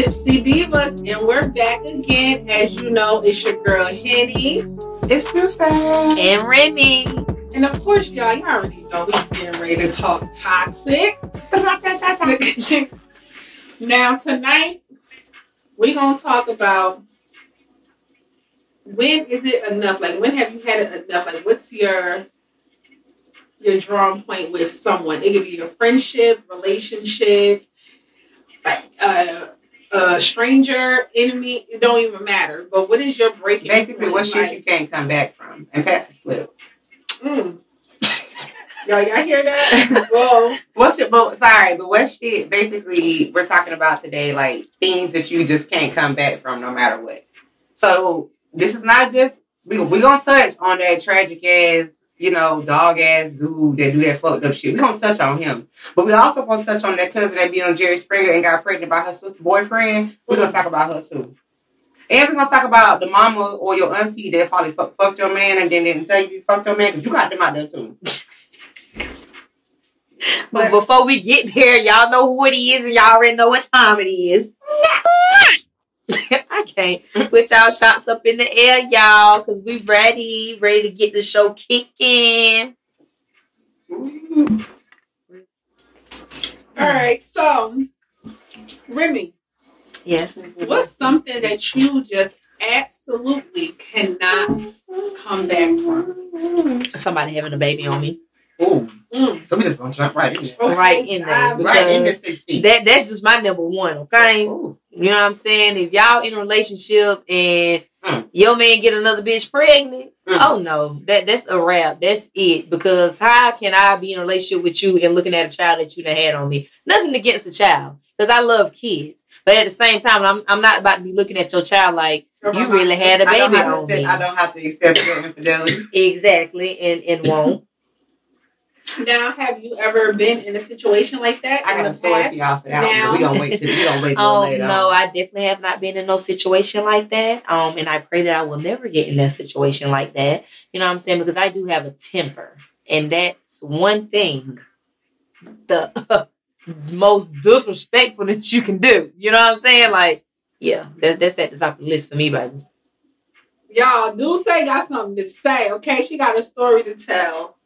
y'all? Tipsy Divas, and we're back again. As you know, it's your girl Henny. It's Susan. And Remy. And of course, y'all, you already know we getting ready to talk toxic. now, tonight, we're going to talk about when is it enough? Like, when have you had it enough? Like, what's your your drawing point with someone? It could be your friendship, relationship, uh, a stranger, enemy. It don't even matter. But what is your breaking? Basically, point? what shit Like, you can't come back from. And pass the split. Mm. Y'all, y'all hear that? Whoa. What's your, but, sorry, but what shit, basically, we're talking about today, like things that you just can't come back from no matter what. So, this is not just, we, we gonna touch on that tragic ass, you know, dog ass dude that do that fucked up shit. we gonna touch on him. But we also gonna touch on that cousin that be on Jerry Springer and got pregnant by her sister boyfriend. We're gonna talk about her too. And we're gonna talk about the mama or your auntie that probably fuck, fucked your man and then didn't tell you you fucked your man because you got them out there too. But before we get there, y'all know who it is and y'all already know what time it is. I can't put y'all shots up in the air, y'all, because we ready, ready to get the show kicking. All right. So, Remy, Yes. what's something that you just absolutely cannot come back from? Somebody having a baby on me. Ooh, Mm. so we just gonna jump right in there. Okay, Right in there. Right in the six feet. That that's just my number one, okay? Ooh. You know what I'm saying? If y'all in a relationship and Mm. your man get another bitch pregnant, Mm. oh no, that that's a wrap. That's it. Because how can I be in a relationship with you and looking at a child that you done had on me? Nothing against the child, because I love kids. But at the same time, I'm I'm not about to be looking at your child like you really had a baby on say, me. I don't have to accept your infidelity. Exactly, and and won't. Now, have you ever been in a situation like that I in got the a story for y'all for that. Now- We gonna wait till we gonna wait till Oh later. no. I definitely have not been in no situation like that. Um, and I pray that I will never get in that situation like that. You know what I'm saying? Because I do have a temper, and that's one thing. The most disrespectful that you can do. You know what I'm saying? Like, yeah, that's that's at the top of the list for me, baby. Y'all, do say got something to say, okay? She got a story to tell.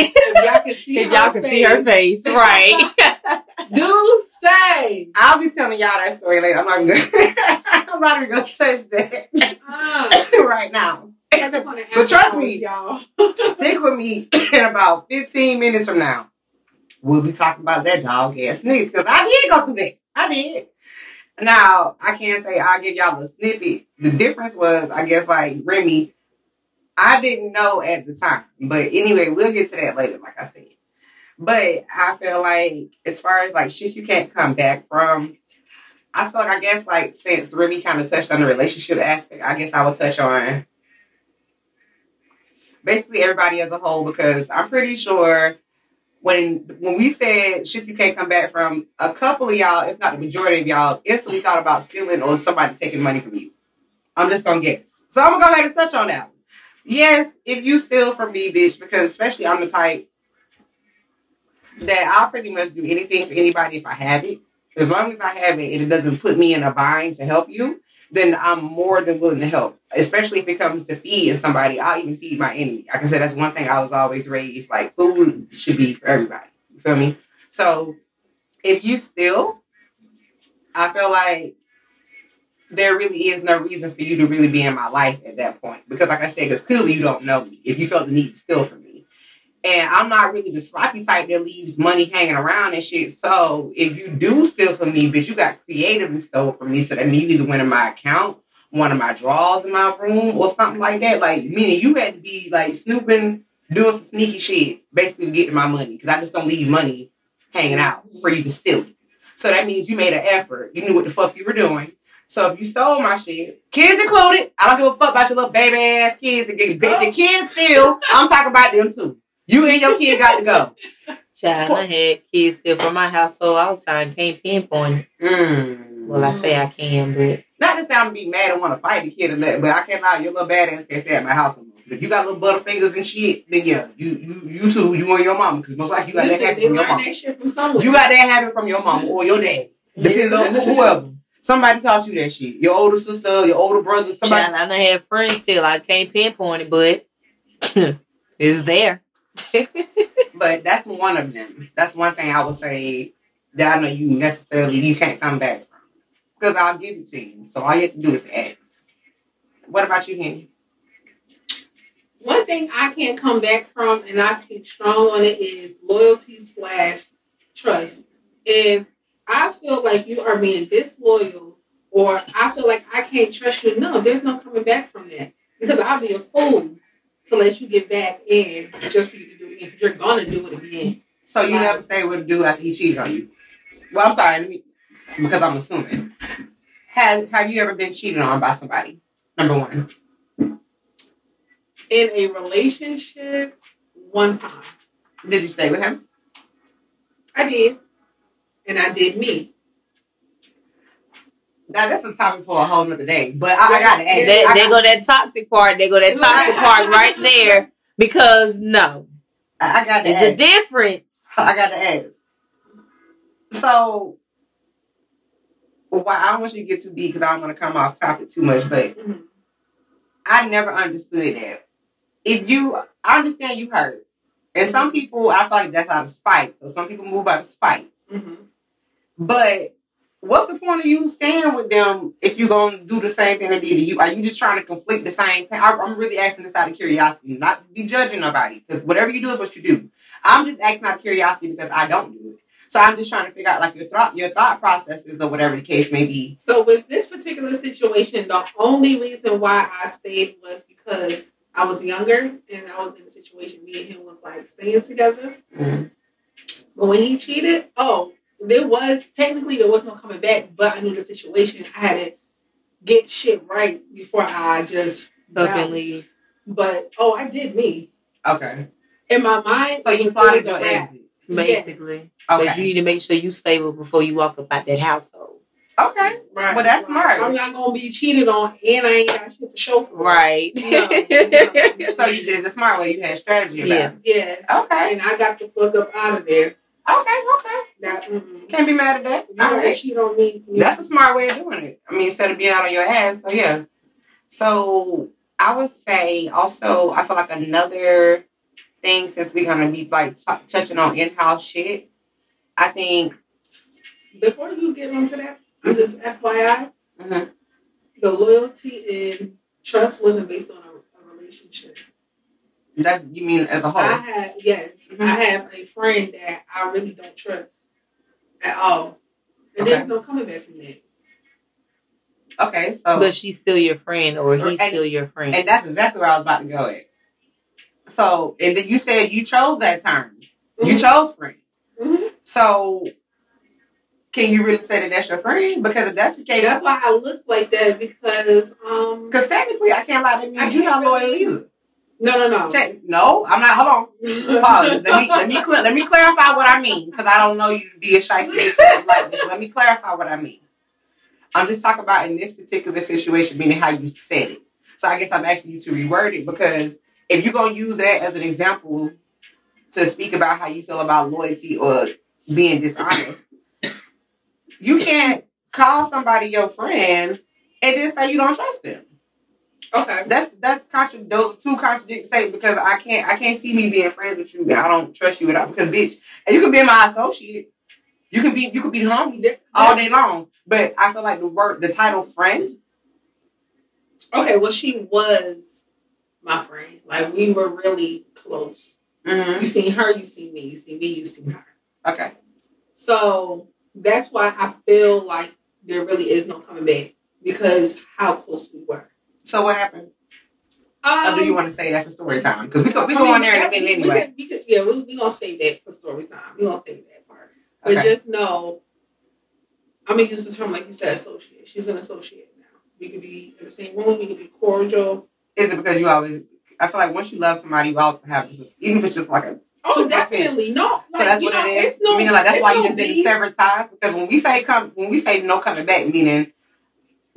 If y'all can see, if her y'all can see her face, right? Do say. I'll be telling y'all that story later. I'm not even gonna, I'm not even gonna touch that Uh, right now. I just wanna But trust me, y'all. stick with me in about 15 minutes from now. We'll be talking about that dog ass nigga because I did go through that. I did. Now, I can't say I'll give y'all a snippet. The difference was, I guess, like Remy, I didn't know at the time. But anyway, we'll get to that later, like I said. But I feel like, as far as like shit you can't come back from, I feel like, I guess, like, since Remy kind of touched on the relationship aspect, I guess I will touch on basically everybody as a whole because I'm pretty sure when when we said shit you can't come back from, a couple of y'all, if not the majority of y'all, instantly thought about stealing or somebody taking money from you. I'm just gonna guess. So I'm gonna go ahead and touch on that. Yes, if you steal from me, bitch, because especially I'm the type that I'll pretty much do anything for anybody if I have it. As long as I have it and it doesn't put me in a bind to help you, then I'm more than willing to help. Especially if it comes to feeding somebody, I'll even feed my enemy. Like I said, that's one thing I was always raised. Like food should be for everybody. You feel me? So if you steal, I feel like there really is no reason for you to really be in my life at that point. Because like I said, because clearly you don't know me if you felt the need to steal from me. And I'm not really the sloppy type that leaves money hanging around and shit. So if you do steal from me, bitch, you got creative and stole from me. So that means you either went in my account, one of my drawers in my room, or something like that. Like meaning you had to be like snooping, doing some sneaky shit, basically to get my money. Because I just don't leave money hanging out for you to steal it. So that means you made an effort. You knew what the fuck you were doing. So if you stole my shit, kids included, I don't give a fuck about your little baby ass kids. And get, the kids still, I'm talking about them too. You and your kid got to go. Child, I had kids still from my household all the time. Can't pinpoint. it. Mm. Well, I say I can, but Not to say I'm be mad and want to fight the kid or nothing, but I can't lie. Your little badass can't stay at my house no. If you got little butterfingers and shit, then yeah, you you you too, you and your mama, because most likely you got that Listen, habit from your learn mama. from. You got that habit from your mama or your dad. Depends on whoever. Somebody taught you that shit. Your older sister, your older brother, somebody. Child, I done had friends still. I can't pinpoint it, but it's there. But that's one of them. That's one thing I would say that I know you necessarily you can't come back from. Because I'll give it to you. So all you have to do is ask. What about you, Henny? One thing I can't come back from, and I speak strong on it, is loyalty slash trust. If I feel like you are being disloyal, or I feel like I can't trust you, no, there's no coming back from that. Because I'll be a fool to let you get back in just for you to do it again. You're gonna do it again. So you never stay with a dude after he cheated on you? Well, I'm sorry, let me, because I'm assuming. Have Have you ever been cheated on by somebody? Number one. In a relationship, one time Did you stay with him? I did, and I did me. Now that's a topic for a whole nother day. But I, I gotta ask. They, I, they got- go that toxic part. They go that toxic part right there because no, I, I got to there's a difference. I got to ask. So, well, I don't want you to get too deep because I don't want to come off topic too much. But Mhm. I never understood that. If you, I understand you hurt, and some people, I feel like that's out of spite. So some people move out of spite. Mhm. But what's the point of you staying with them if you're gonna do the same thing they did to you? Are you just trying to conflict the same? pain? I, I'm really asking this out of curiosity, not to be judging nobody, because whatever you do is what you do. I'm just asking out of curiosity because I don't do it. So I'm just trying to figure out like your thought, your thought processes or whatever the case may be. So with this particular situation, the only reason why I stayed was because I was younger and I was in a situation me and him was like staying together. Mhm. But when he cheated, oh, there was technically there was no coming back, but I knew the situation. I had to get shit right before I just Up bounced. leave. But oh, I did me. Okay. In my mind, So you was- it plotted your exit. Basically, but you need to make sure you stable before you walk up out that household. Okay. Right. Well, that's right. smart. I'm not gonna be cheated on, and I ain't got shit to show for. it. Right. No, no. So you did it the smart way. You had strategy about Yeah. it. Yes. Okay. And I got the fuck up out of there. Okay. Okay. That mm-mm. Can't be mad at that. you All don't right. cheat on me. That's a smart way of doing it. I mean, instead of being out on your ass. So yeah. So I would say also, I feel like another thing since we're gonna be like t- touching on in-house shit. I think Before you get onto that, I'm just FYI, Mhm. the loyalty and trust wasn't based on a, a relationship. That you mean as a whole. I have yes, Mhm. I have a friend that I really don't trust at all, and Okay. there's no coming back from that. Okay, so But she's still your friend, or he's And- still your friend. and that's exactly where I was about to go at. So and then you said you chose that term. You Mhm. chose friend. Mhm. So can you really say that that's your friend? Because if that's the case, That's why I look like that because um because technically I can't lie. to means I you're not can't loyal really- either. No no no. Te- no, I'm not. Hold on. Pause. let me let me cl- let me clarify what I mean because I don't know you to be a shy like this. Let me clarify what I mean. I'm just talking about in this particular situation, meaning how you said it. So I guess I'm asking you to reword it because if you're gonna use that as an example to speak about how you feel about loyalty or being dishonest, you can't call somebody your friend and then say you don't trust them. Okay. That's that's contra- those two contradicting statements because I can't I can't see me being friends with you. I don't trust you at all because bitch, and you can be my associate. You can be you can be homie Th- all day long. But I feel like the word the title friend. Okay, well, she was my friend. Like we were really close. Mm-hmm. You seen her, you seen me. You seen me, you seen her. Okay. So that's why I feel like there really is no coming back because how close we were. So what happened? Um, or do you want to say that for story time? Because we go we I go mean, on there in a minute anyway. We could, we could, yeah, we we gonna save that for story time. We're gonna save that part. But Okay. just know, I'm gonna use the term like you said, associate. She's an associate now. We could be in the same room. We could be cordial. Is it because you always? I feel like once you love somebody, you always have just even if it's just like a. Oh, 2%. definitely. No, like, So that's what know, it is. No, meaning like that's why you just didn't sever ties because when we say come when we say no coming back, meaning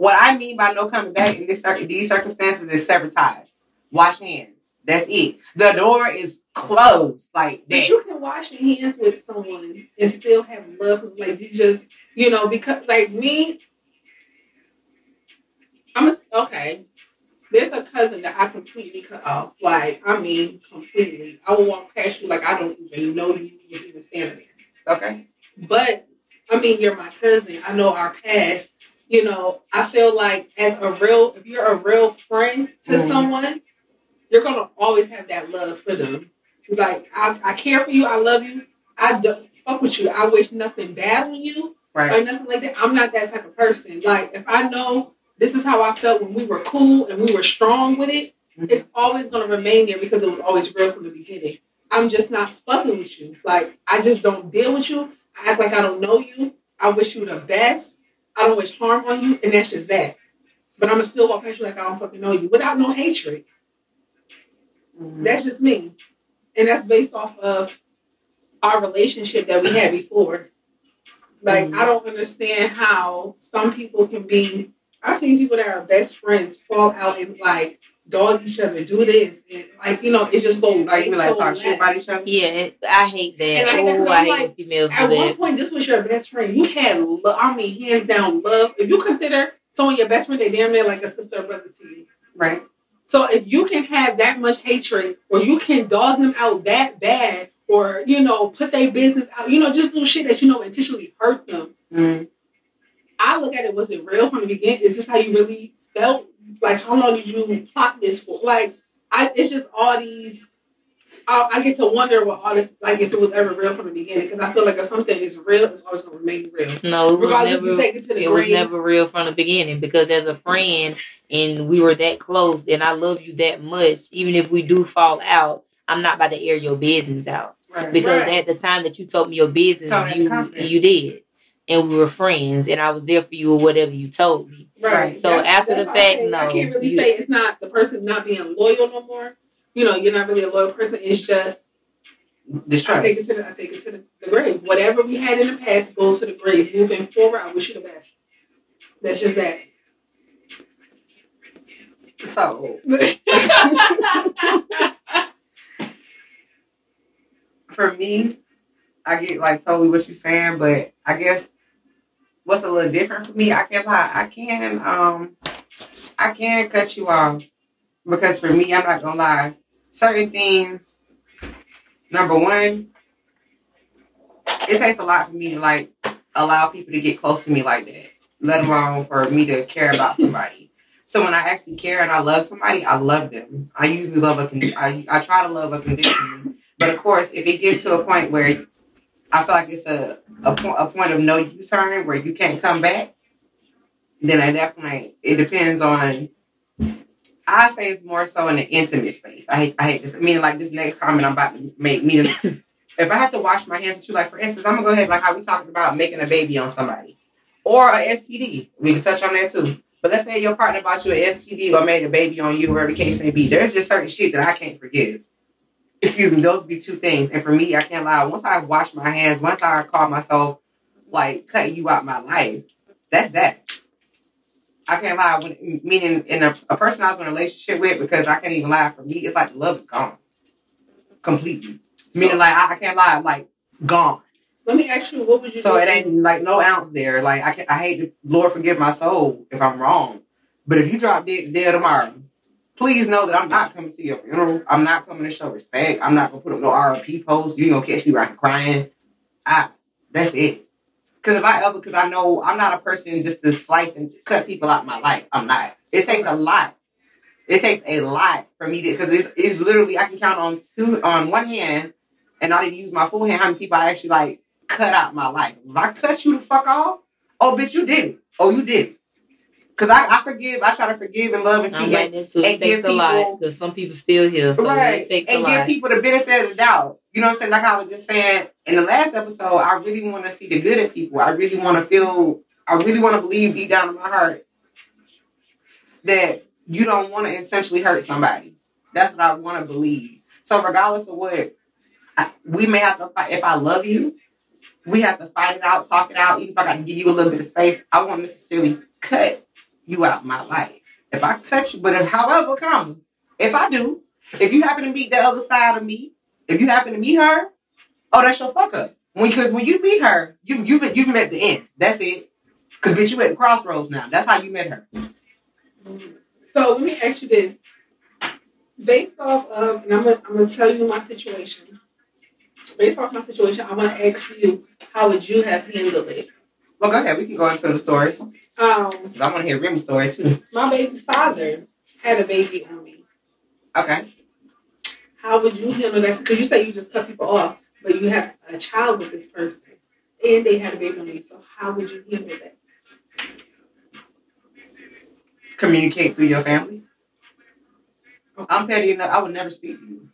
what I mean by no coming back in this these circumstances is sever ties, wash hands. That's it. The door is clothes like But you can wash your hands with someone and still have love. Like you just, you know, because like me, I'm a, okay. There's a cousin that I completely cut off. Like I mean, completely. I will walk past you like I don't even know you was even standing there. Okay. But I mean, you're my cousin. I know our past. You know, I feel like as a real, if you're a real friend to Mhm. someone, you're gonna always have that love for them. Like I, I care for you. I love you. I don't fuck with you. I wish nothing bad on you Right. or nothing like that. I'm not that type of person. Like if I know this is how I felt when we were cool and we were strong with it, it's always gonna remain there because it was always real from the beginning. I'm just not fucking with you. Like I just don't deal with you. I act like I don't know you. I wish you the best. I don't wish harm on you, and that's just that. But I'm gonna still walk past you like I don't fucking know you without no hatred. Mhm. That's just me. And that's based off of our relationship that we had before. Like, Mhm. I don't understand how some people can be. I've seen people that are best friends fall out and like dog each other, do this, and like you know, it just goes Like you so like talk shit about each other. Yeah, it, I hate that. And I hate that 'cause oh, I'm hate like, when females At one that. point, this was your best friend. You had, lo- I mean, hands down love. If you consider someone your best friend, they damn near like a sister or brother to you. Right. So if you can have that much hatred, or you can dog them out that bad, or you know, put their business out, you know, just do shit that you know intentionally hurt them. Mhm. I look at it, was it real from the beginning? Is this how you really felt? Like, how long did you plot this for? Like, I, it's just all these. I, I get to wonder what all this, like, if it was ever real from the beginning, because I feel like if something is real, it's always going to remain real. No, it was Regardless if you never. take it to the It was grave. never real from the beginning because as a friend and we were that close and I love you that much, even if we do fall out, I'm not about to air your business out. Right. Because Right. at the time that you told me your business, Told you you did. And we were friends and I was there for you or whatever you told me. Right. So after the why I fact, no, I can't really you- say it's not the person not being loyal no more. You know, you're not really a loyal person. It's just I Distrust. take it to the I take it to the, the grave. Whatever we had in the past goes to the grave. Moving forward, I wish you the best. That's just that. So for me, I get like totally what you're saying, but I guess what's a little different for me, I can't I can um I can cut you off because for me, I'm not gonna lie, certain things. Number one, it takes a lot for me to like allow people to get close to me like that, let alone for me to care about somebody. So when I actually care and I love somebody, I love them. I usually love a I, I try to love unconditionally. But of course, if it gets to a point where I feel like it's a a, point a point of no U-turn where you can't come back, then at that point it depends on. I say it's more so in the intimate space. I hate I hate this. I mean, like this next comment I'm about to make. Me, if I have to wash my hands you, like for instance, I'm gonna go ahead like how we talked about making a baby on somebody or a STD. We can touch on that too. But let's say your partner bought you an STD or made a baby on you, wherever the case may be. There's just certain shit that I can't forgive. Excuse me, those would be two things. And for me, I can't lie. Once I wash my hands, once I call myself like cutting you out my life, that's that. I can't lie. When, meaning in a, a person I was in a relationship with, because I can't even lie. For me, it's like love is gone completely. Meaning like I, I can't lie, like gone. Let me ask you, what would you So it ain't like no ounce there. Like I can, I hate to, Lord forgive my soul if I'm wrong. But if you drop dead, dead tomorrow, please know that I'm not coming to your funeral. I'm not coming to show respect. I'm not gonna put up no RP post. You ain't gonna catch me right crying. I that's it. Cause if I ever, cause I know I'm not a person just to slice and cut people out my life. I'm not. It takes a lot. It takes a lot for me to, cause it's, it's literally I can count on two on one hand, and not even use my full hand. How many people I actually like cut out my life? If I cut you the fuck off, oh bitch, you did it. Oh, you did it. Cause I, I forgive. I try to forgive and love and see right and. It and takes give a lot people- because some people still here, so right, it takes and give lot. people the benefit of the doubt. You know what I'm saying? Like I was just saying in the last episode, I really want to see the good in people. I really want to feel. I really want to believe deep down in my heart that you don't want to intentionally hurt somebody. That's what I want to believe. So regardless of what I, we may have to fight, if I love you, we have to fight it out, talk it out. Even if I got to give you a little bit of space, I won't necessarily cut you out my life. If I cut you, but if however comes, if I do, if you happen to meet the other side of me If you happen to meet her, oh, that's your fuck up. Because when you meet her, you you you met the end. That's it. Because bitch, you at the crossroads now. That's how you met her. So let me ask you this. Based off of, and I'm gonna, I'm gonna tell you my situation. Based off my situation, I'm gonna ask you, how would you have handled it? Well, go ahead. We can go into the stories. Um, I want to hear Remy's story too. my baby father had a baby on me. Okay. How would you handle that? Because you say you just cut people off, but you have a child with this person, and they had a baby on me. So how would you handle that? Communicate through your family. I'm petty enough. I would never speak to you.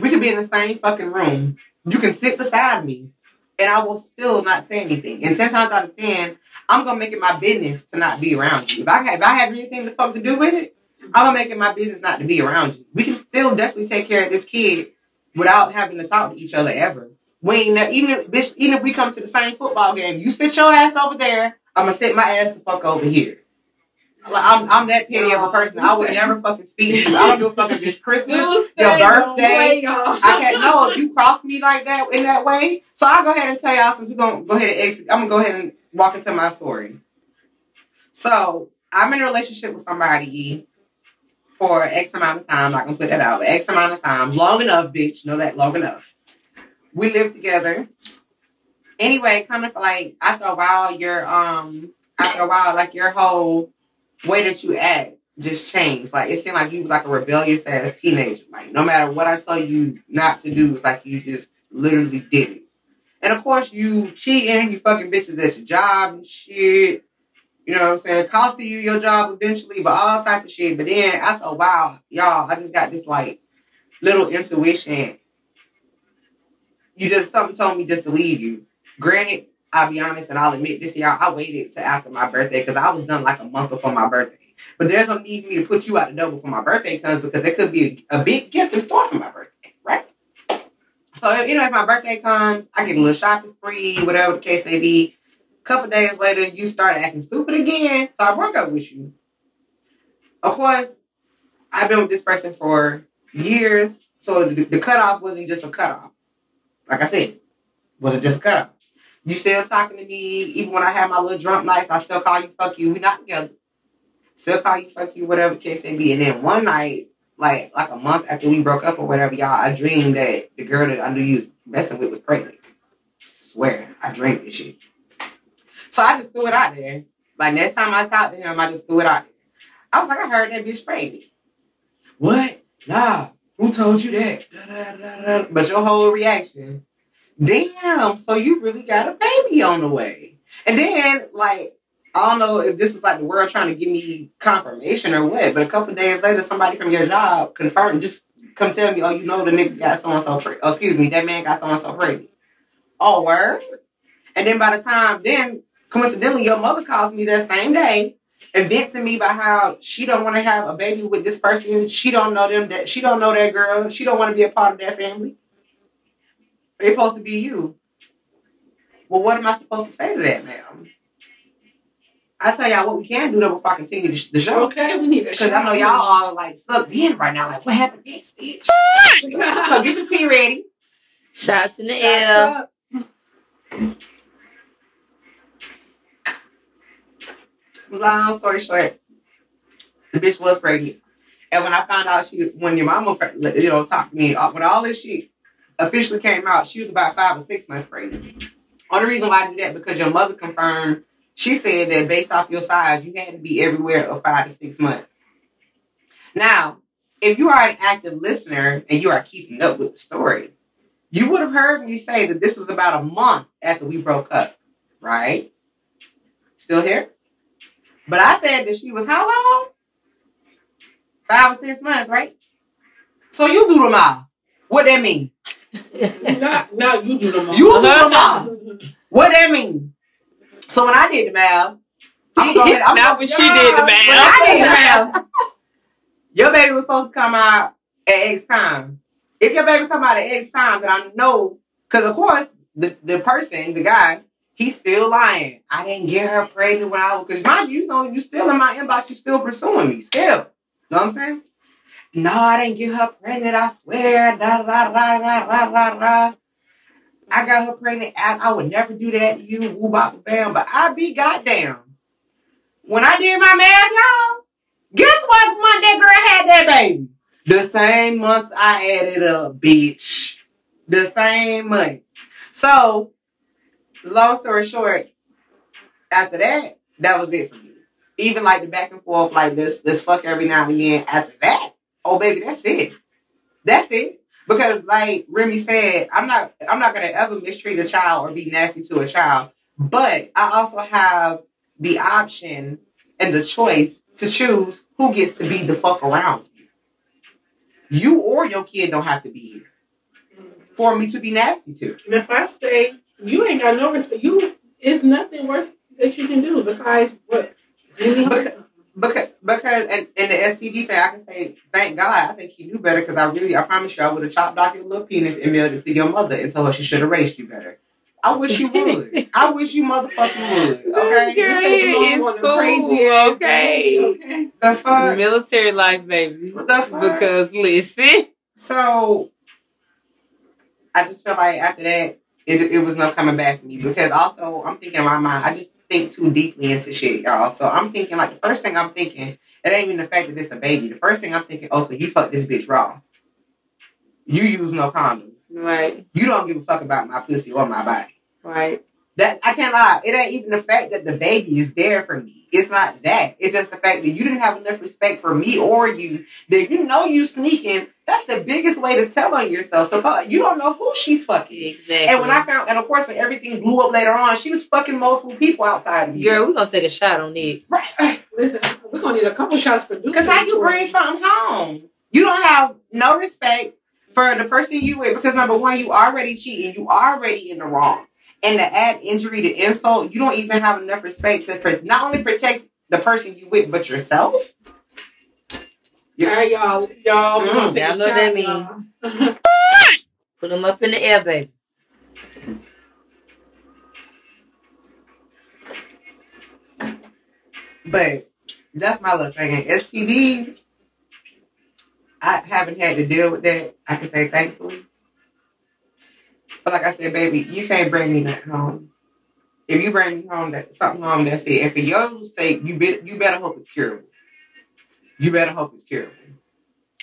We could be in the same fucking room. You can sit beside me, and I will still not say anything. And ten times out of ten, I'm gonna make it my business to not be around you. If I have, if I have anything to fuck to do with it, I'm gonna make it my business not to be around you. We can still definitely take care of this kid without having to talk to each other ever. We ain't even if bitch, even if we come to the same football game, you sit your ass over there. I'm gonna sit my ass the fuck over here. Like, I'm I'm that petty of a person. I would never fucking speak to you. I don't give a fuck if it's Christmas, your birthday. I can't know if you cross me like that in that way. So I'll go ahead and tell y'all since we're gonna go ahead and exit. I'm gonna go ahead and walk into my story. So I'm in a relationship with somebody for X amount of time. I'm not gonna put that out, but X amount of time. Long enough, bitch. Know that long enough. We live together. Anyway, kind of like after a while, your um after a while, like your whole way that you act just changed. Like it seemed like you was like a rebellious ass teenager. Like no matter what I tell you not to do, it's like you just literally did it. And of course you cheating, you fucking bitches at your job and shit. You know what I'm saying? Costing you your job eventually, but all type of shit. But then after a while, y'all, I just got this like little intuition. You just something told me just to leave you. Granted, I'll be honest and I'll admit this, y'all. I waited to after my birthday because I was done like a month before my birthday. But there's no need for me to put you out the door before my birthday comes because there could be a, a big gift in store for my birthday, right? So you know, if my birthday comes, I get a little shopping spree, whatever the case may be. A couple days later, you start acting stupid again, so I broke up with you. Of course, I've been with this person for years, so the, the cutoff wasn't just a cutoff. Like I said, wasn't just a cutoff. You still talking to me, even when I have my little drunk nights, I still call you fuck you. We not together. Still call you fuck you, whatever case may be. And then one night, like like a month after we broke up or whatever, y'all, I dreamed that the girl that I knew you was messing with was pregnant. Swear, I dreamed this shit. So I just threw it out there. Like next time I talked to him, I just threw it out there. I was like, I heard that bitch pregnant. What? Nah. Who told you that? Da, da, da. But your whole reaction, damn, so you really got a baby on the way. And then, like, I don't know if this is like the world trying to give me confirmation or what, but a couple days later, somebody from your job confirmed, just come tell me, oh, you know, the nigga got so and so pregnant. Oh, excuse me, that man got so and so pregnant. Oh, word? And then by the time, then coincidentally, your mother calls me that same day and venting me about how she don't want to have a baby with this person. She don't know them. That she don't know that girl. She don't want to be a part of that family. They supposed to be you. Well, what am I supposed to say to that, ma'am? I tell y'all what we can do though before I continue the, the show. Okay, we need Because I know y'all all like stuck in right now. Like, what happened next, bitch? so get your tea ready. Shots in the air. Long story short, the bitch was pregnant. And when I found out she, when your mama, you know, talked to me, uh, when all this shit officially came out, she was about five or six months pregnant. Only reason why I did that because your mother confirmed. She said that based off your size, you had to be everywhere of five to six months. Now, if you are an active listener and you are keeping up with the story, you would have heard me say that this was about a month after we broke up, right? Still here? But I said that she was how long? Five or six months, right? So you do the math. What that mean? not, not you do the most. You do the uh-huh. mile. What that mean? So when I did the math, I'm going. I'm Not when she did the math. When math. I did the math, your baby was supposed to come out at X time. If your baby come out at X time, then I know, because of course the the person, the guy, he's still lying. I didn't get her pregnant when I was, because mind you, you know, you still in my inbox, you still pursuing me, still. Know what I'm saying? No, I didn't get her pregnant. I swear. Da da da da da da da. I got her pregnant. I, I would never do that to you. Woo bop bam. But I be goddamn. When I did my math, y'all, guess what month that girl had that baby? The same months I added up, bitch. The same months. So, long story short, after that, that was it for me. Even like the back and forth, like this, this fuck every now and again. After that, oh baby, that's it. That's it. Because like Remy said, I'm not I'm not gonna ever mistreat a child or be nasty to a child. But I also have the option and the choice to choose who gets to be the fuck around you. You or your kid don't have to be here for me to be nasty to. And if I say you ain't got no respect, you it's nothing worth that you can do besides what. Because. Because, because in, in the STD thing, I can say, thank God. I think he knew better because I really, I promise you, I would have chopped off your little penis and mailed it to your mother and told her she should have raised you better. I wish you would. I wish you motherfucking would. Okay? Girl, say the it's the cool, crazy okay. okay. The fuck? Military life, baby. What the fuck? Because listen, So I just feel like after that, it, it was no coming back for me because also I'm thinking in my mind, I just think too deeply into shit, y'all. So I'm thinking like the first thing I'm thinking, it ain't even the fact that it's a baby. The first thing I'm thinking, oh, so you fuck this bitch raw. You use no condom. right, You don't give a fuck about my pussy or my body. right. That I can't lie. It ain't even the fact that the baby is there for me. It's not that. It's just the fact that you didn't have enough respect for me or you. That you know you sneaking, that's the biggest way to tell on yourself. So but you don't know who she's fucking. Exactly. And when I found, and of course, when everything blew up later on, she was fucking multiple people outside of you. girl, we're gonna take a shot on it. right? Listen, we're gonna need a couple shots for do. Because how you bring something home? You don't have no respect for the person you with because number one, you already cheating. You already in the wrong. And to add injury to insult, you don't even have enough respect to pro- not only protect the person you with, but yourself. All right, y'all, y'all. Mm, y'all know shot, that mean. Put them up in the air, baby. But that's my little thing. And STDs, I haven't had to deal with that. I can say thankfully. But like I said, baby, you can't bring me nothing home. If you bring me home, that something home, that's it. And for your sake, you be, you better hope it's curable. You better hope it's curable.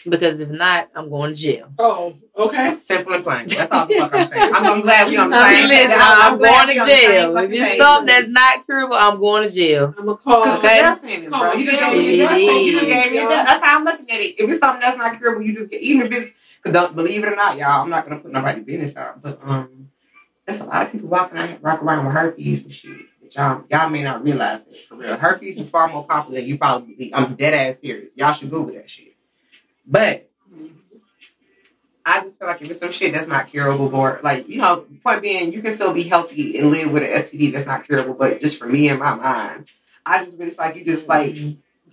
Because if not, I'm going to jail. Oh, okay. Simple and plain. That's all the fuck I'm saying. I'm, I'm glad we on the I same. mean, listen, I'm I'm, going to on the same jail. If it's something that's not curable, I'm going to jail. I'm gonna call. Because Okay. the death sentence, bro. You just gave me a death You just gave me a death. That's how I'm looking at it. If it's something that's not curable, you just get even if it's cause don't believe it or not, y'all. I'm not gonna put nobody's business out, but um, there's a lot of people walking around, walk around with herpes and shit. Y'all, y'all may not realize that for real. Herpes is far more popular than you probably. I'm dead ass serious. Y'all should Google that shit. But I just feel like if it's some shit that's not curable, or like you know, point being, you can still be healthy and live with an STD that's not curable. But just for me in my mind, I just really feel like you just like,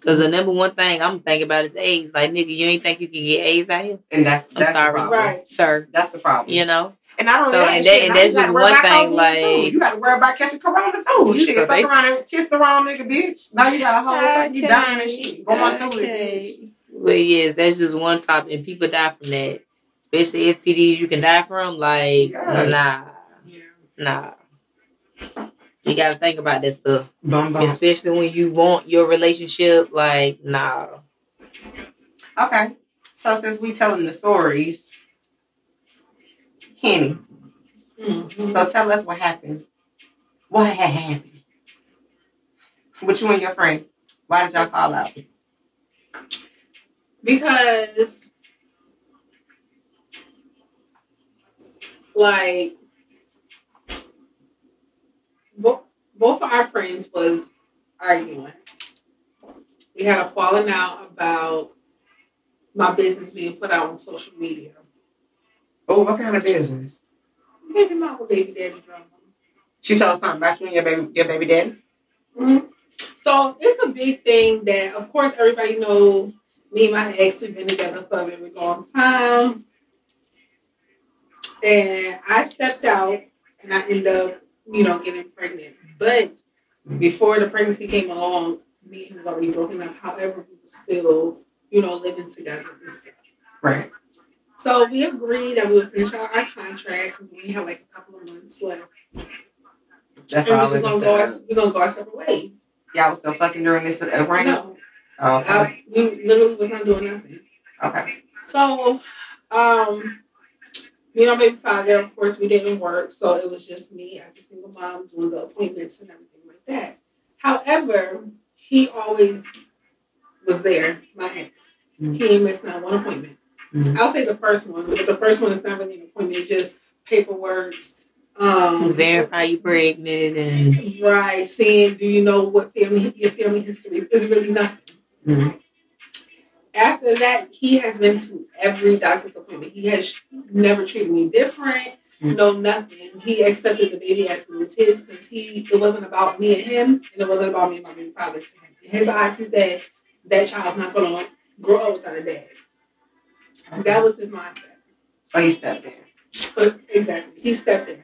Because the number one thing I'm thinking about is AIDS. Like, nigga, you ain't think you can get AIDS out here? and that's I'm that's sorry. the problem. Right. Sir, That's the problem. you know? And I don't So, know that and shit. that- and that's just one thing, like- too. you got to worry about catching corona too. You shit, so fuck they- around and kiss the wrong nigga, bitch. Now you got a whole fucking you dying and shit going through it. Bitch. Well, yes, that's just one topic, and people die from that. Especially STDs you can die from. Like, Yeah. nah, Yeah. nah. You gotta think about that stuff. Bum bum. Especially when you want your relationship, like, nah. Okay, so since we telling the stories, Henny, Mhm. so tell us what happened. What had happened? With you and your friend. Why did y'all fall out? because like our friends was arguing. We had a falling out about my business being put out on social media. Oh, what kind of business? Baby mama, baby daddy drama. She told something about you and your baby, your baby daddy. Mhm. So it's a big thing that, of course, everybody knows. Me and my ex, we've been together for a very long time. And I stepped out and I ended up, you know, getting pregnant. But before the pregnancy came along, me and him was already broken up. However, we were still you know, living together and stuff. Right. So we agreed that we would finish out our contract. We had like a couple of months left. That's and all. we're gonna go. Our, we're gonna go our separate ways. Y'all was still fucking during this arrangement. No, Oh, okay. uh, we literally was not doing nothing. okay. So, um, me and my baby father, of course, we didn't work, so it was just me as a single mom doing the appointments and everything that. However, he always was there, my ex. Mhm. He missed not one appointment. Mhm. I'll say the first one, but the first one is not really an appointment, it's just paperwork. Um, Verify you're pregnant and Right, seeing do you know what family your family history is? It's really nothing. Mhm. After that, he has been to every doctor's appointment. He has never treated me different. No, nothing. He accepted the baby as it was his because he it wasn't about me and him, and it wasn't about me and my baby father. To him. In his eyes, he said that child's not gonna grow up without a dad. That was his mindset. So you stepped in. So exactly, he stepped in.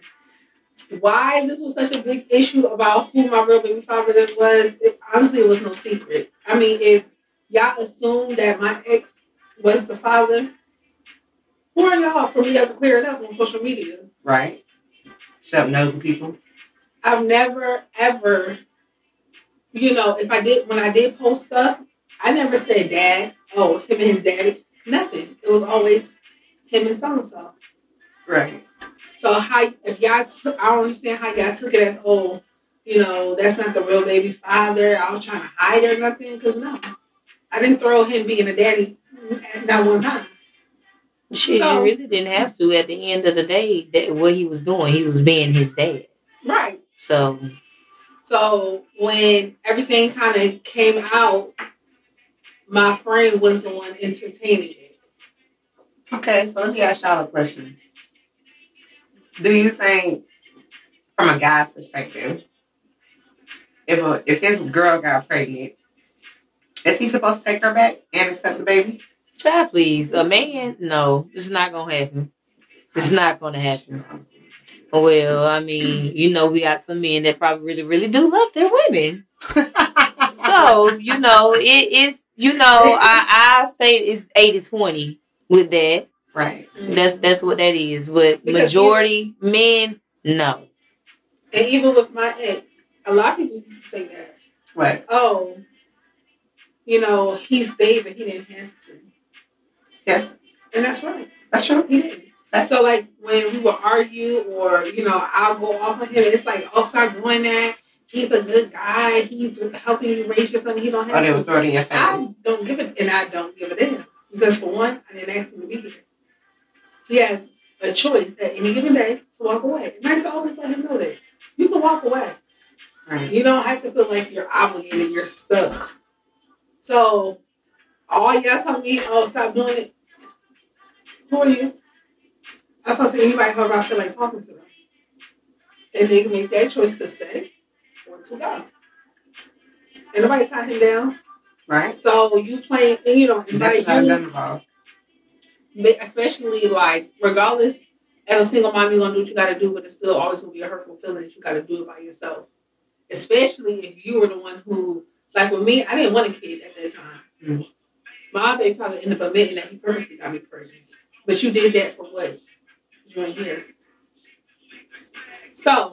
Why this was such a big issue about who my real baby father was, it, honestly, it was no secret. I mean, if y'all assume that my ex was the father, who are y'all for me to clear it up on social media? Right. Except nosy people. I've never ever, you know, if I did when I did post stuff, I never said dad. Oh, him and his daddy. Nothing. It was always him and so and so. Right. So how if y'all took, I don't understand how y'all took it as oh, you know, that's not the real baby father. I was trying to hide or nothing because no, I didn't throw him being a daddy mm, not one time. Shit, So- you really didn't have to. At the end of the day, that what he was doing, he was being his dad. Right. So So when everything kind of came out, my friend was the one entertaining it. Okay, so let me ask y'all a question. Do you think, from a guy's perspective, if a, if his girl got pregnant, is he supposed to take her back and accept the baby? Child, please, a man, no, it's not gonna happen. It's not gonna happen. Well, I mean, you know, we got some men that probably really, really do love their women. So, you know, it is, you know, I, I say it's 80 20 with that. right. That's that's what that is. But Because majority men, no. And even with my ex, a lot of people used to say that, What? oh, you know, he's David, he didn't have to. Yeah. And that's right. That's true. He didn't. That's So like when we will argue or, you know, I'll go off on him, it's like, oh, stop doing that. He's a good guy. He's helping you raise your son. He don't Oh, have will throw it in your I don't give it, and I don't give it in because for one, I didn't ask him to be here. He has a choice at any given day to walk away, and I always let him know that you can walk away. Right. You don't have to feel like you're obligated. You're stuck. So all y'all tell me, oh, stop doing it. Who are you? I talk to anybody who I feel like talking to them, and they can make that choice to stay or to go. And nobody tie him down. Right. So you playing, and you know, invite not you, gun involved. but especially like regardless, as a single mom, you're gonna do what you gotta do, but it's still always gonna be a hurtful feeling that you gotta do it by yourself. Especially if you were the one who, like with me, I didn't want a kid at that time. Mm. My baby father ended up admitting that he purposely got me pregnant, but you did that for what? Ain't here. So,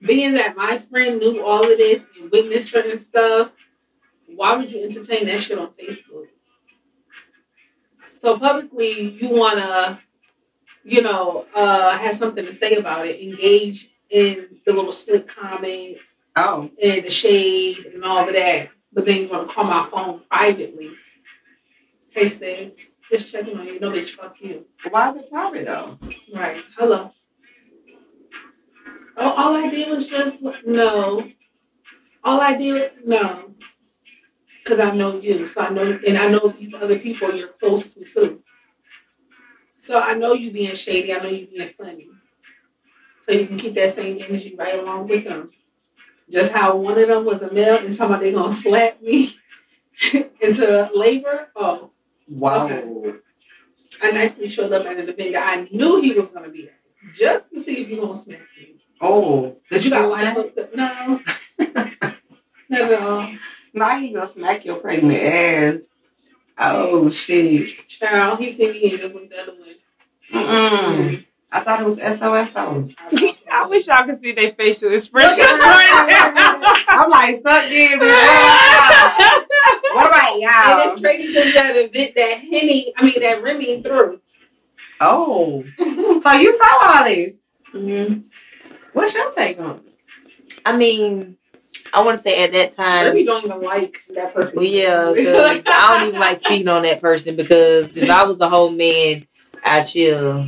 being that my friend knew all of this and witnessed certain stuff, why would you entertain that shit on Facebook? So publicly, you want to, you know, uh, have something to say about it, engage in the little slick comments Oh, and the shade and all of that. But then you want to call my phone privately. Hey sis, just checking on you. No bitch, fuck you. why is it private though? Right. Hello. Oh, all I did was just no. All I did no. Because I know you, so I know, and I know these other people you're close to too. So I know you being shady. I know you being funny. So you can keep that same energy right along with them. Just how one of them was a male and somebody gonna slap me into labor. Oh, Wow. Okay. I nicely showed up at an event I knew he was gonna be at, just to see if you gonna smack me. Oh, did you got get life smacked? hooked up? No, not at all. Now he gonna smack your pregnant ass. Oh shit. Child, he seen me and just looked the other way. Mm-mm. I thought it was SOS though. I wish y'all could see their facial expressions I'm like, suck in, bitch. What about And y'all? And it's crazy because that event that Henny, I mean that Remy threw. Oh, so you saw all this? Mhm. What's your take on it? I mean, I want to say at that time, Remy don't even like that person. Well, yeah, 'cause I don't even like speaking on that person because if I was a whole man, I chill.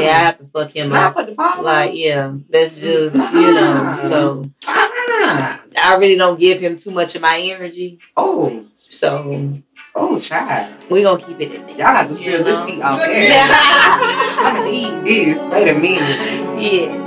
Yeah, I have to fuck him up. put the pause on. Like, yeah, that's just you know. So. I really don't give him too much of my energy. Oh, So oh, child. we gonna keep it in there. Y'all have to spill this tea off air. I'm gonna eat this. Wait a minute. yeah.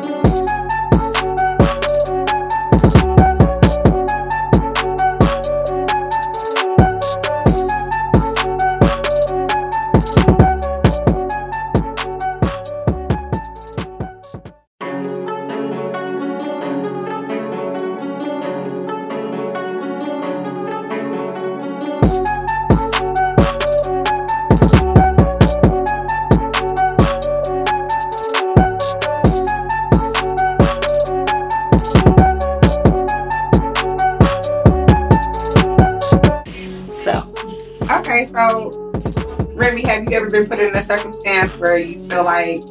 Like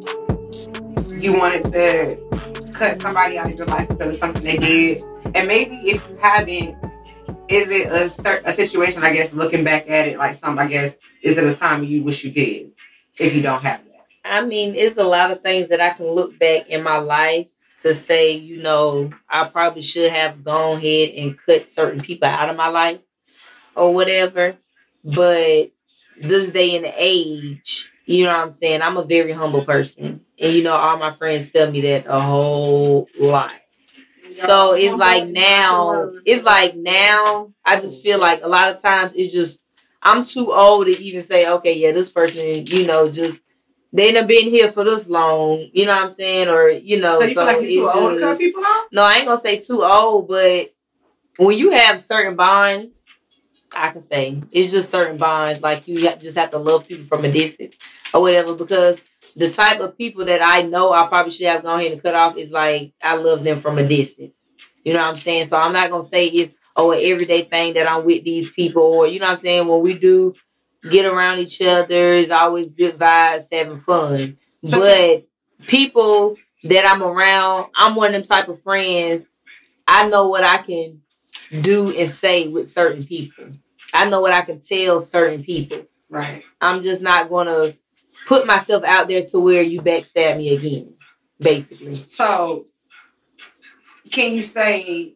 you wanted to cut somebody out of your life because of something they did? And maybe if you haven't, is it a, a situation, I guess, looking back at it, like some, I guess, is it a time you wish you did if you don't have that? I mean, it's a lot of things that I can look back in my life to say, you know, I probably should have gone ahead and cut certain people out of my life or whatever. But this day and age, you know what I'm saying? I'm a very humble person. And you know, all my friends tell me that a whole lot. So it's like now, it's like now, I just feel like a lot of times it's just, I'm too old to even say, okay, yeah, this person, you know, just, they done been here for this long, you know what I'm saying? Or, you know, So you feel like you're too it's old to cut just- people off? no, I ain't gonna say too old, but when you have certain bonds, I can say it's just certain bonds. Like you just have to love people from a distance or whatever. Because the type of people that I know I probably should have gone ahead and cut off is like I love them from a distance. You know what I'm saying? So I'm not gonna say it's oh an everyday thing that I'm with these people or you know what I'm saying. When we do get around each other, it's always good vibes, having fun. So- but people that I'm around, I'm one of them type of friends. I know what I can do and say with certain people. I know what I can tell certain people. Right. I'm just not gonna put myself out there to where you backstab me again. Basically, So, can you say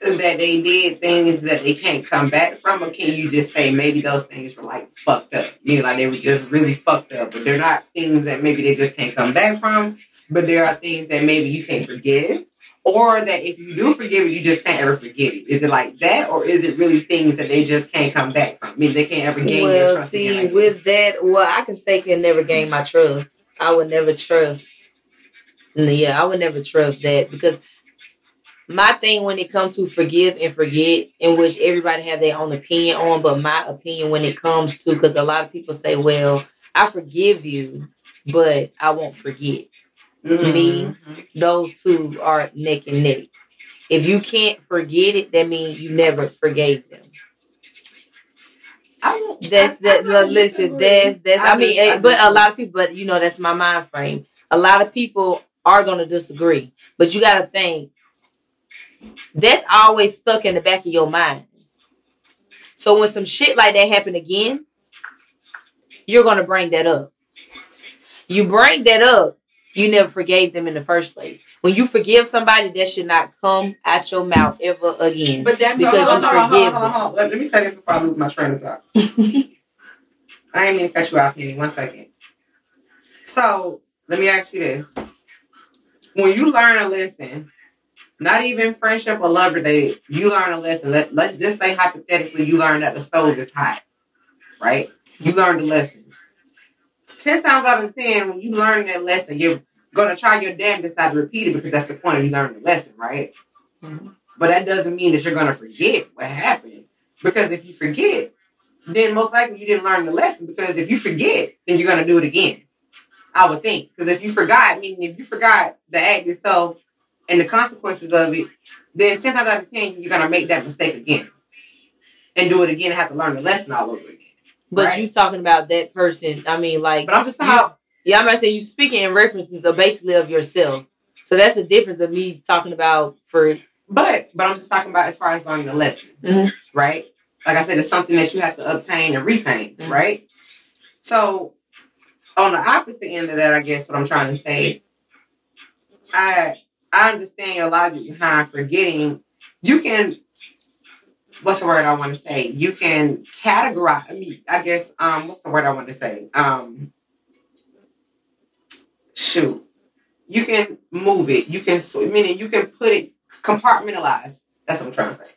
that they did things that they can't come back from, or can you just say maybe those things were like fucked up? You know, like they were just really fucked up, but they're not things that maybe they just can't come back from, but there are things that maybe you can't forgive, or that if you do forgive it, you just can't ever forget it. Is it like that, or is it really things that they just can't come back from? I mean, they can't ever gain their well, trust see, again. I with that, well, I can say can never gain my trust. I would never trust. Yeah, I would never trust that because my thing when it comes to forgive and forget, in which everybody have their own opinion on, but my opinion when it comes to, because a lot of people say, well, I forgive you, but I won't forget. Guess. me. Those two are neck and neck. If you can't forget it, that means you never forgave them. I won't- That's I- I that. don't listen, that's that's. I, mean, dis- eh, but a lot of people, but you know, that's my mind frame. A lot of people are gonna disagree, but you got to think that's always stuck in the back of your mind. So when some shit like that happen again, you're gonna bring that up. You bring that up, you never forgave them in the first place. When you forgive somebody, that should not come out your mouth ever again. But that's Because hold you on, hold on, hold on, forgive hold on, hold on. Let, let me say this before I lose my train of thought. I ain't mean to cut you off, Henny. One second. So let me ask you this: When you learn a lesson, not even friendship or love related, you learn a lesson. Let let's just say hypothetically, you learn that the stove is hot, right? You learned a lesson. Ten times out of ten, when you learn that lesson, you're gonna try your damnedest not to repeat it because that's the point of you learning the lesson, right? Mhm. But that doesn't mean that you're gonna forget what happened. Because if you forget, then most likely you didn't learn the lesson because if you forget, then you're gonna do it again. I would think because if you forgot, meaning if you forgot the act itself and the consequences of it, then ten times out of ten you're gonna make that mistake again and do it again and have to learn the lesson all over again. But Right. you talking about that person? I mean, like, But I'm just talking about yeah, I'm about to say you speaking in references of basically of yourself. So that's the difference of me talking about for But but I'm just talking about as far as learning the lesson, Mhm. right? Like I said, it's something that you have to obtain and retain, Mhm. right? So on the opposite end of that, I guess what I'm trying to say, I I understand your logic behind forgetting. You can what's the word I want to say? You can categorize. I mean, I guess um, what's the word I want to say? Um, shoot, you can move it. You can meaning you can put it compartmentalize. That's what I'm trying to say.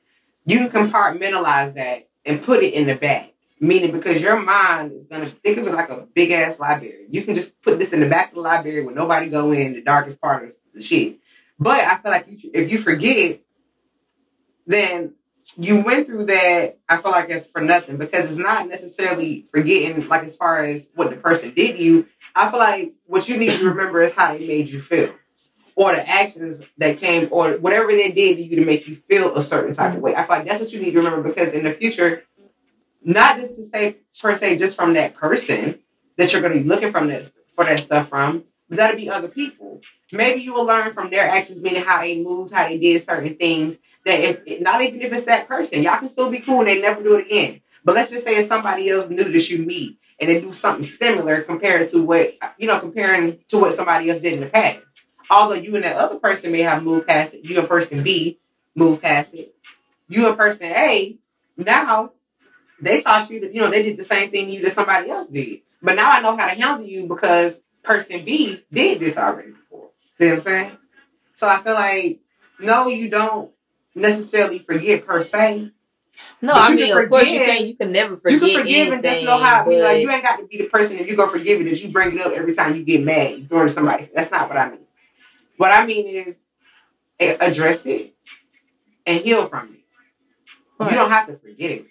You can compartmentalize that and put it in the bag. Meaning because your mind is gonna think of it like a big ass library. You can just put this in the back of the library where nobody go in the darkest part of the shit. But I feel like if you forget, then you went through that. I feel like it's for nothing because it's not necessarily forgetting like as far as what the person did you. I feel like what you need to remember is how they made you feel. Or the actions that came, or whatever they did to you to make you feel a certain type of way. I feel like that's what you need to remember because in the future, not just to say per se just from that person that you're going to be looking from that for that stuff from, but that'll be other people. Maybe you will learn from their actions, meaning how they moved, how they did certain things. That if not even if it's that person, y'all can still be cool and they never do it again. But let's just say it's somebody else new that you meet and they do something similar compared to what you know, comparing to what somebody else did in the past. Although you and that other person may have moved past it, you and person B moved past it. You and person A now they taught you that you know they did the same thing you that somebody else did. But now I know how to handle you because person B did this already before. See what I'm saying? So I feel like no, you don't necessarily forget per se. no. But I mean, of course you can. You can never forget. you can forgive and just anything, know how. Mean, like you ain't got to be the person if you go forgive it that you bring it up every time you get mad. You throw it to somebody. That's not what I mean. What I mean is address it and heal from it. Right. You don't have to forget it.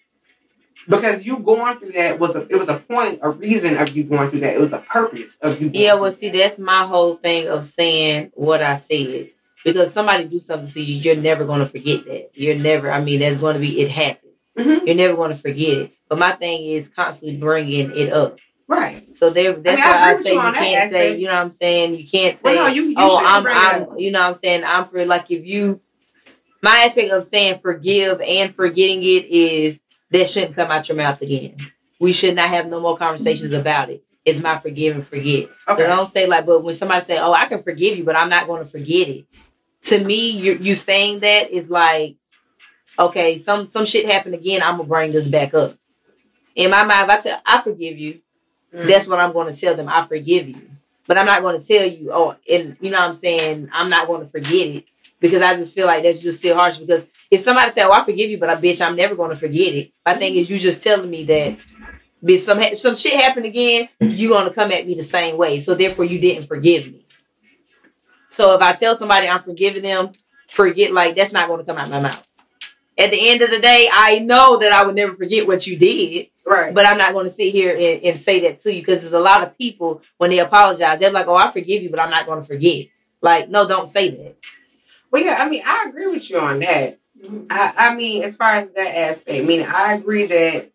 Because you going through that was a it was a point, a reason of you going through that. It was a purpose of you. going Yeah, well, see, that. that's my whole thing of saying what I said. Because somebody do something to you, you're never going to forget that. You're never, I mean, that's going to be, it happened. Mhm. You're never going to forget it. But my thing is constantly bringing it up. right. So there, that's I why I, with say you you can't say, you know what I'm saying? You can't say, Well, no, you, you oh, I'm, I'm, you know what I'm saying? I'm for, like, if you, my aspect of saying forgive and forgetting it is that shouldn't come out your mouth again. We should not have no more conversations about it. It's my forgive and forget. Okay. So don't say like, but when somebody say, "Oh, I can forgive you," but I'm not going to forget it. To me, you you saying that is like, okay, some some shit happened again. I'm gonna bring this back up. In my mind, if I tell I forgive you, Mm. that's what I'm going to tell them. I forgive you, but I'm not going to tell you. Oh, and you know what I'm saying? I'm not going to forget it because I just feel like that's just still harsh. Because if somebody say, "Oh, I forgive you," but I bitch, I'm never going to forget it. My thing is, you just telling me that. Bitch, some some shit happened again. You gonna come at me the same way, so therefore you didn't forgive me. So if I tell somebody I'm forgiving them, forget like that's not going to come out my mouth. At the end of the day, I know that I would never forget what you did, right. but I'm not going to sit here and, and say that to you because there's a lot of people when they apologize, they're like, "Oh, I forgive you, but I'm not going to forget." Like, no, don't say that. Well, yeah, I mean, I agree with you on that. Mm-hmm. I, I mean, as far as that aspect, meaning I agree that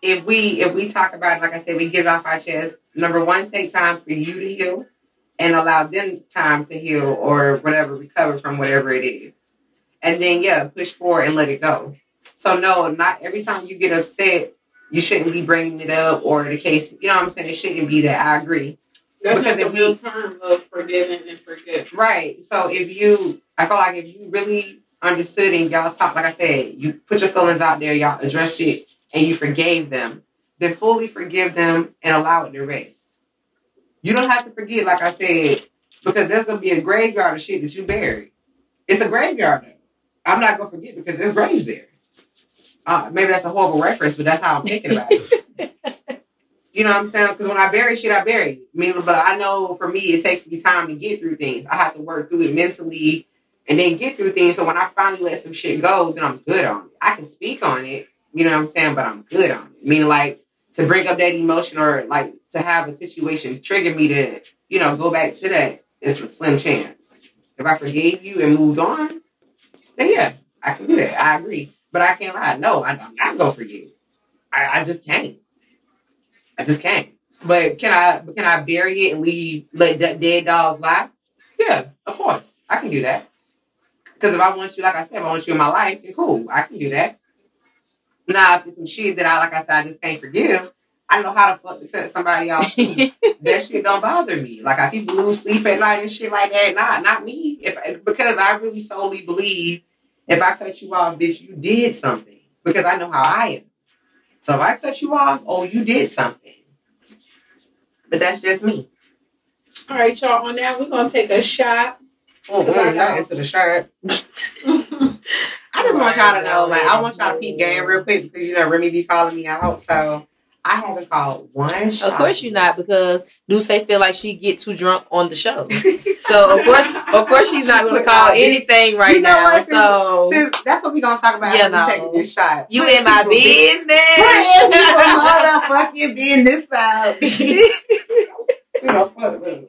if we if we talk about it, like I said, we get it off our chest. Number one, take time for you to heal and allow them time to heal or whatever, recover from whatever it is. And then yeah, push forward and let it go. So no, not every time you get upset, you shouldn't be bringing it up or the case. You know what I'm saying? It shouldn't be that. I agree. That's Because not the real term of forgiving and forget. Right. So if you, I feel like if you really understood and y'all talk, like I said, you put your feelings out there, y'all addressed it, and you forgave them, then fully forgive them and allow it to rest. You don't have to forget, like I said, because there's gonna be a graveyard of shit that you buried. It's a graveyard. Though. I'm not gonna forget because there's graves there. Uh, maybe that's a horrible reference, but that's how I'm thinking about it. You know what I'm saying? Because when I bury shit, I bury it. I mean, but I know for me, it takes me time to get through things. I have to work through it mentally and then get through things. So when I finally let some shit go, then I'm good on it. I can speak on it, You know what I'm saying? But I'm good on it. Meaning like to bring up that emotion or like to have a situation trigger me to, you know, go back to that, it's a slim chance. If I forgave you and moved on, then yeah, I can do that. I agree. But I can't lie. No, I, I'm not gonna forgive. I, I just can't. I just can't. But can I can I bury it and leave let that dead dogs lie? Yeah, of course. I can do that. Because if I want you, like I said, if I want you in my life, then cool. I can do that. Now, if it's some shit that I, like I said, I just can't forgive, I know how to fuck to cut somebody off. that shit don't bother me. Like I people lose sleep at night and shit like that. Not not me. If because I really solely believe if I cut you off, bitch, you did something. Because I know how I am. So if I cut you off, oh, you did something. But that's just me. All right, y'all. On that, we're gonna take a shot. Mm-mm, not into the shirt. I just want y'all to know, like, I want y'all to peep game real quick because you know Remy be calling me out. So I haven't called one shot. Of course you're not, because Duce feel like she get too drunk on the show. So of course, of course she's not going to call anything right You know now. what? So Since that's what we gonna talk about Yeah, no. taking this shot. you Put in my people- Put business. motherfucking business out. You know, fuck me.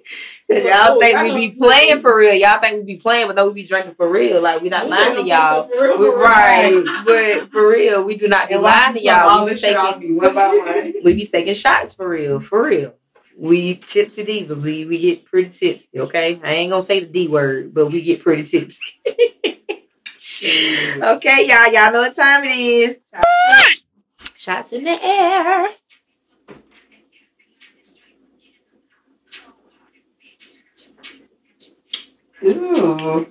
Y'all think oh, we don't- be playing for real. Y'all think we be playing, but no, we be drinking for real. Like we not lying to y'all. For real, We- for real. right, but for real, we do not be And lying to y'all. We be this shit off taking, me one by one. we be taking shots for real, for real. We tipsy divas. We we get pretty tipsy. Okay, I ain't gonna say the D word, but we get pretty tipsy. okay, y'all. Y'all know what time it is. Shots in the air. Ooh.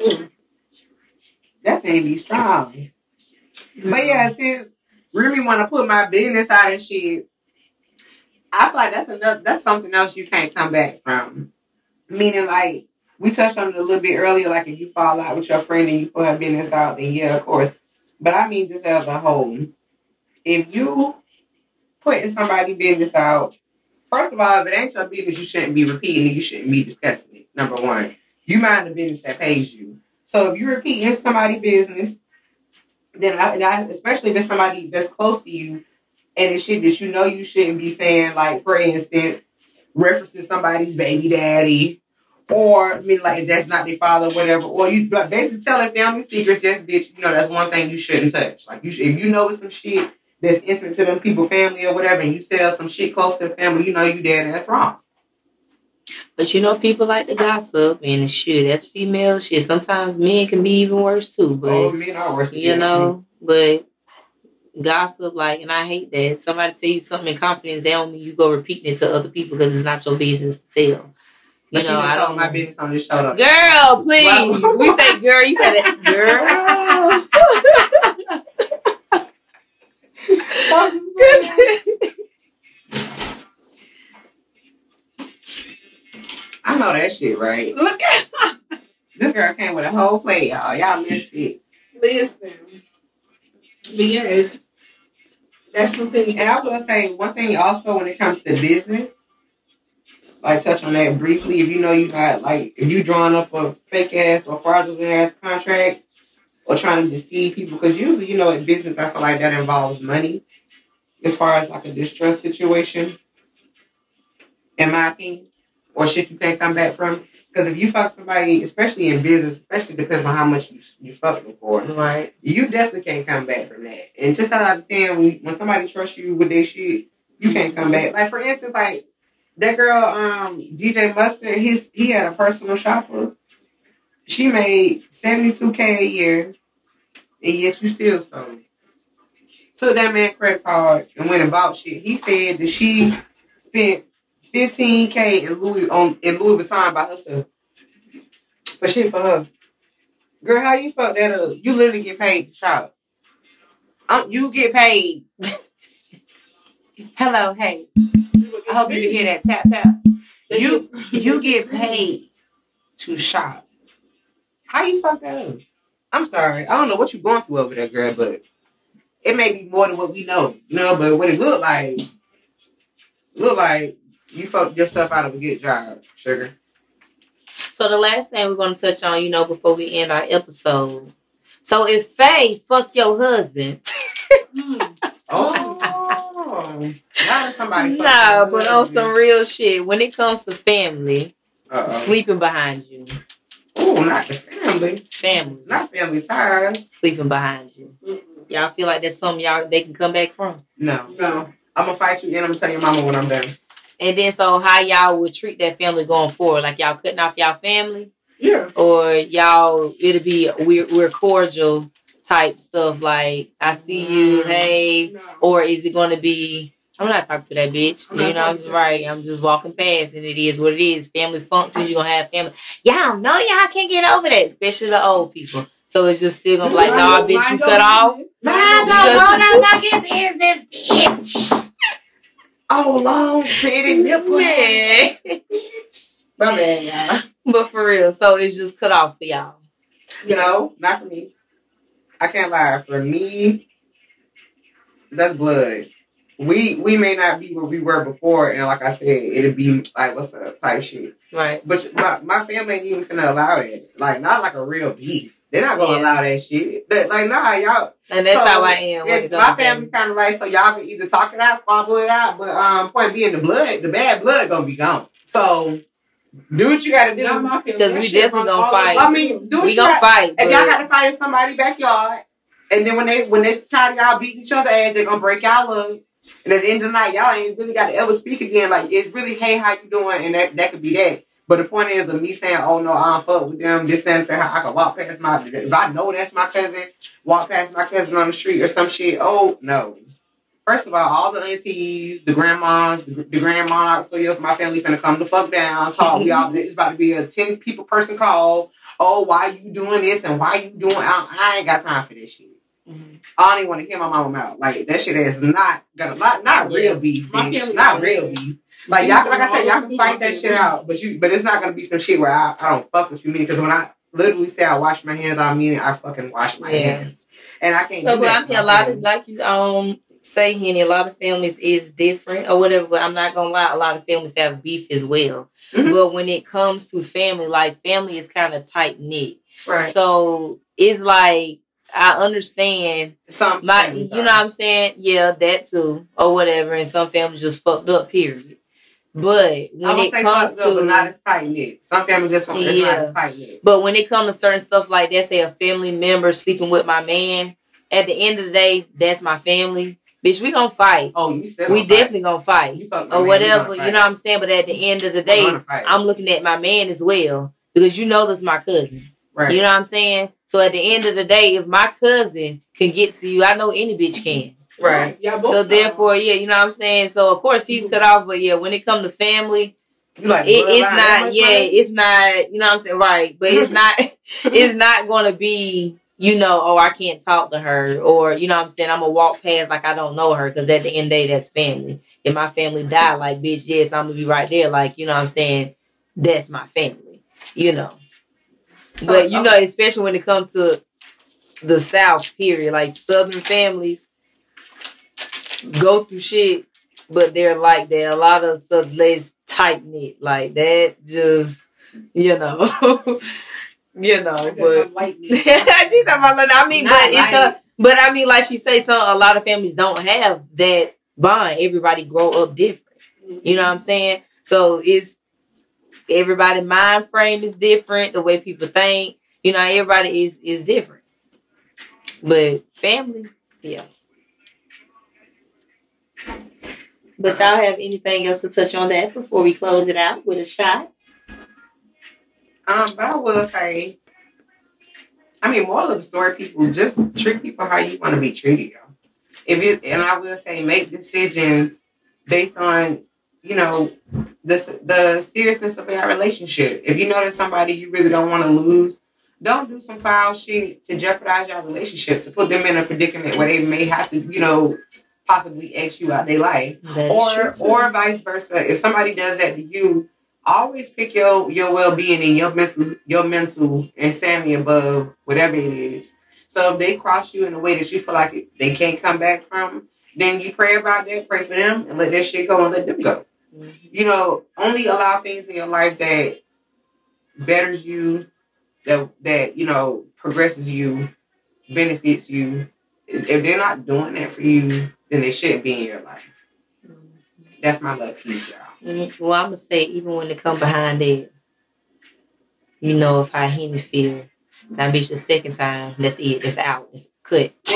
Mm. That thing be strong. But yeah, since Remy want to put my business out and shit, I feel like that's another that's something else you can't come back from. Meaning, like we touched on it a little bit earlier. Like if you fall out with your friend and you put her business out, then yeah, of course. But I mean, just as a whole, if you putting somebody business out, first of all, if it ain't your business, you shouldn't be repeating it. You shouldn't be discussing it. Number one, you mind the business that pays you. So if you're repeating somebody's business, then I, and I, especially if it's somebody that's close to you, and it's shit that you know you shouldn't be saying, like for instance, referencing somebody's baby daddy, or I mean, like if that's not their father, whatever, or you basically telling family secrets. Yes, bitch, you know that's one thing you shouldn't touch. Like you, should, if you know it's some shit that's intimate to them people, family or whatever, and you tell some shit close to the family, you know you dead, and that's wrong. But you know, people like to gossip and shit. That's female shit. Sometimes men can be even worse too. But oh, men are worse. than you know, but gossip, like, and I hate that. Somebody tell you something in confidence, they don't mean you go repeating it to other people because it's not your business to tell. You But know, I told don't. my business on this show. Girl, please. We say, girl, you better, girl. I know that shit, right? Look at This girl came with a whole plate, y'all. Y'all missed it. listen. But yes, that's something. And I will say one thing also when it comes to business, like touch on that briefly. If you know you got like if you drawing up a fake ass or fraudulent ass contract or trying to deceive people, because usually you know in business I feel like that involves money as far as like a distrust situation. In my opinion, or shit you can't come back from. Because if you fuck somebody, especially in business, especially depends on how much you you fuck them for right. you definitely can't come back from that. And just how I'm saying, when, when somebody trusts you with their shit, you can't come back. Like for instance, like that girl, um, DJ Mustard, his he had a personal shopper. She made seventy two k a year, and yet you still sold. Took that man credit card and went and bought shit. He said that she spent fifteen k in Louis on in Louis Vuitton by herself for shit for her. Girl, how you fuck that up? You literally get paid to shop. Um, you get paid. Hello, hey. I hope you can hear that tap tap. You you get paid to shop. How you fuck that up? I'm sorry. I don't know what you're going through over there, girl, but it may be more than what we know. You know, but what it look like, look like you fucked yourself out of a good job, sugar. So the last thing we're going to touch on, you know, before we end our episode. So if Faye fuck your husband, Mm. Oh, now somebody. Nah, but on some real shit, when it comes to family, Uh-oh. sleeping behind you, Oh, not the family. family, Not family ties. sleeping behind you. Mm-mm. Y'all feel like that's something y'all they can come back from. No. No. I'm gonna fight you and I'm gonna tell your mama when I'm done. And then so how y'all would treat that family going forward? Like y'all cutting off y'all family, Yeah. or y'all it'll be we're we're cordial type stuff. Like I see you, Mm. hey, No. or is it going to be? I'm not talking to that bitch. I'm You know, her. right? I'm just walking past, and it is what it is. Family functions. You're gonna have family. Y'all know y'all can't get over that, especially the old people. So it's just still gonna be like, nah, bitch, you cut off. Mind Mind your your your business, bitch. Oh, long titty nipple. Man. My bad, y'all. But for real, so it's just cut off for y'all. You know, not for me. I can't lie. For me, that's blood. We we may not be where we were before, and like I said, it'll be like what's up type shit. Right. But my, my family ain't even gonna allow it. Like not like a real beef. They're not gonna Yeah. allow that shit. That, like nah, y'all. And that's So, how I am. When it my to family kind of like so y'all can either talk it out, squabble it out, but um, point being the blood, the bad blood gonna be gone. So do what you gotta do. Not my family. Because we definitely gonna fight. over I mean, do what We you gonna got. fight. If y'all but- got to fight in somebody's backyard, and then when they when they tired of y'all beat each other ass, they gonna break y'all up. And at the end of the night, y'all ain't really got to ever speak again. Like it's really, hey, how you doing? And that that could be that. But the point is, of me saying, oh no, I don't fuck with them. This and that. I can walk past my. If I know that's my cousin, walk past my cousin on the street or some shit. Oh no. First of all, all the aunties, the grandmas, the, the grandmas, so if my family finna come the fuck down, talk. We all it's about to be a ten people person call. Oh, why you doing this and why you doing? I, I ain't got time for this shit. Mhm. I don't even want to hear my mama out. Like that shit is not gonna not not Yeah. real beef, My bitch. Not always real beef. Like y'all, like I said, y'all can fight that shit out, but you, but it's not gonna be some shit where I, I don't fuck with you, meaning because when I literally say I wash my hands, I mean it. I fucking wash my Yeah. hands, and I can't. So, do but I'm with. A lot of like you um say, Henny. A lot of families is different or whatever. But I'm not gonna lie. A lot of families have beef as well. Mhm. But when it comes to family, like family is kind of tight knit. right. So it's like I understand Some my, you know what I'm saying? Yeah, that too or whatever. And some families just fucked up. Period. But when it say comes fucked up, but not to as tight knit. Some families just want it's not Yeah. as tight knit. but when it comes to certain stuff like that, say a family member sleeping with my man. At the end of the day, that's my family. Bitch, we gonna fight. Oh, you said we definitely gonna fight. you or whatever. You fight. know what I'm saying? But at the end of the day. I'm looking at my man as well because you know this my cousin. right. You know what I'm saying? So at the end of the day, if my cousin can get to you, I know any bitch can. right. Yeah, So therefore, yeah, you know what I'm saying. So of course he's cut off, but yeah, when it comes to family, like it, it's not. Yeah, man? it's not. You know what I'm saying? Right, but it's not. it's not going to be. You know, oh, I can't talk to her, or you know what I'm saying. I'm gonna walk past like I don't know her because at the end of the day, that's family. If my family die, like bitch, yes, I'm gonna be right there. Like you know what I'm saying. That's my family. You know. So, but you okay. know, especially when it comes to the South, period, like Southern families go through shit, but they're like that. A lot of stuff lays tight knit, like that. Just you know, you know. But she's talking about. like, I mean, Not but it's a, but I mean, like she said, some a lot of families don't have that bond. Everybody grow up different. You know what I'm saying? So it's everybody mind frame is different. The way people think, you know, everybody is is different. But family, yeah. But y'all have anything else to touch on that before we close it out with a shot? Um, but I will say, I mean, moral of the story, people just treat people how you want to be treated. If you and I will say, make decisions based on you know the the seriousness of our relationship. If you know there's somebody you really don't want to lose, don't do some foul shit to jeopardize your relationship to put them in a predicament where they may have to, you know, possibly X you out their life That is or or vice versa. If somebody does that to you, always pick your your well being and your mental your mental insanity above whatever it is. So if they cross you in a way that you feel like they can't come back from, then you pray about that, pray for them, and let that shit go and let them go. Mhm. You know, only allow things in your life that betters you, that that you know progresses you, benefits you. if they're not doing that for you, then they shouldn't be in your life. That's my love piece, y'all. Mhm. Well, I'm gonna say even when they come behind it, you know, if I hit me feel that bitch the second time, that's it. It's out. It's cut.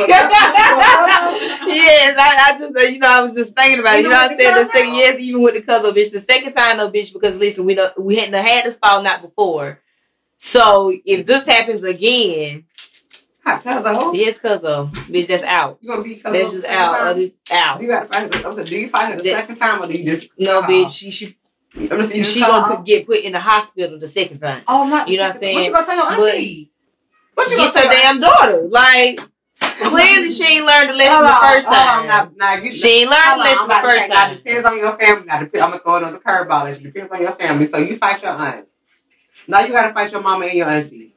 Yes, I, I just uh, you know I was just thinking about it. You know what I said the second yes, even with the cousin bitch. The second time though, bitch, because listen, we know we hadn't had this fall out before. So if this happens again, cousin, yes, cousin, bitch, that's out. you gonna be cousin That's just out. time? Out. You gotta fight her? I'm saying, do you fight her the That- second time or do you just No, uh, bitch, she should I'm just she gonna put, get put in the hospital the second time. Oh, not the You know what I'm saying? What you gonna tell your But- auntie? What you Get your damn daughter. Like clearly she ain't learned the lesson Hold the first hold on, time. now, She ain't learned the on, lesson the first say, now, time. depends on your family. Now, dep- I'm gonna throw another curveball at you. Depends on your family. So you fight your aunt. Now you gotta fight your mama and your auntie.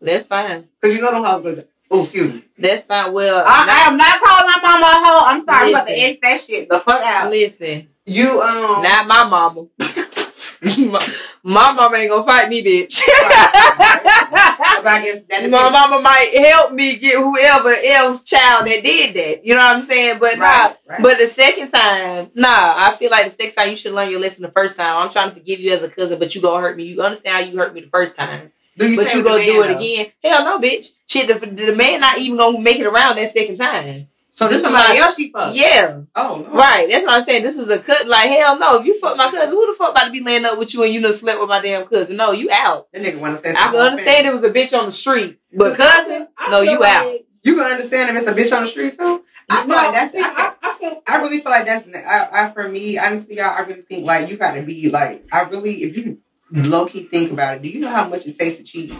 That's fine. Cause you know them hoes go. Oh, excuse me. That's fine. Well, I, I not- am not calling my mama a hoe. I'm sorry. I'm about to Listen. X that shit the fuck out. listen, You um. not my mama. My, my mama ain't gonna fight me, bitch. I guess my mama might help me get whoever else child that did that. You know what I'm saying? But nah, Right, right. But the second time, nah, I feel like the second time you should learn your lesson the first time. I'm trying to forgive you as a cousin, but you gonna hurt me. You understand how you hurt me the first time, do you but you gonna do it though? again? Hell no, bitch. Shit, the, the man not even gonna make it around that second time. So this This is somebody like- else she fucked. Yeah, Oh no. right. That's what I'm saying. This is a cut. Like hell no. If you fuck my cousin, who the fuck about to be laying up with you and you done slept with my damn cousin? No, you out. That nigga wanna say. I can understand it was a bitch on the street, but cousin, I no, you like- out. You can understand if it's a bitch on the street too. I feel No, like that's. see, I, I, I feel I really feel like that's. I, I for me, honestly, y'all, I really think like you got to be like. I really, if you low key think about it, do you know how much it takes to cheat?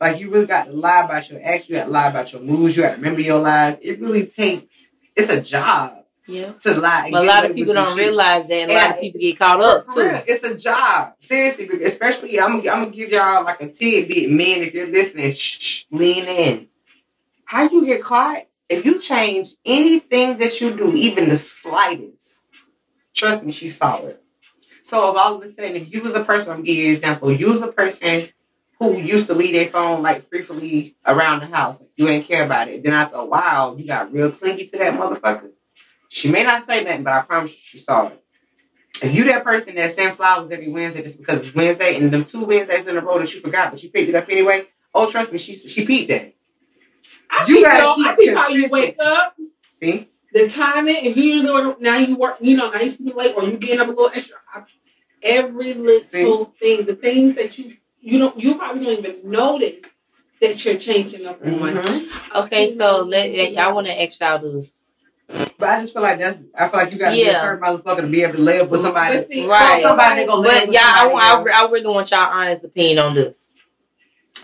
Like you really got to lie about your acts. You got to lie about your moves. You got to remember your lies. It really takes. It's a job Yeah. to lie. and a lot of people don't shit. realize that, and a lot of people get caught up too. real, It's a job. Seriously, especially I'm, I'm gonna give y'all like a tidbit, man. If you're listening, shh, shh, lean in. How you get caught? If you change anything that you do, even the slightest, trust me, she saw it. So if all of a sudden, if you was a person, I'm gonna you an example. You was a person who used to leave their phone like freely around the house. You ain't care about it. Then after a while, you got real clingy to that motherfucker. She may not say nothing, but I promise you, she saw it. If you that person that send flowers every Wednesday just because it's Wednesday and them two Wednesdays in a row that you forgot, but you picked it up anyway, oh trust me, she she peeped that. I You gotta yo, I keep peep how you wake up, See? the timing. If you usually work, now you work, you know, now you sleep late or you getting up a little extra. I, every little thing, the things that you you don't, you probably don't even notice that you're changing up on. Mhm. Okay, so let I want to ask y'all this. But I just feel like that's I feel like you gotta be a certain motherfucker to be able to live with somebody. See, Right. Somebody that gonna live But with y'all, I, somebody want- I, I really want y'all honest opinion on this.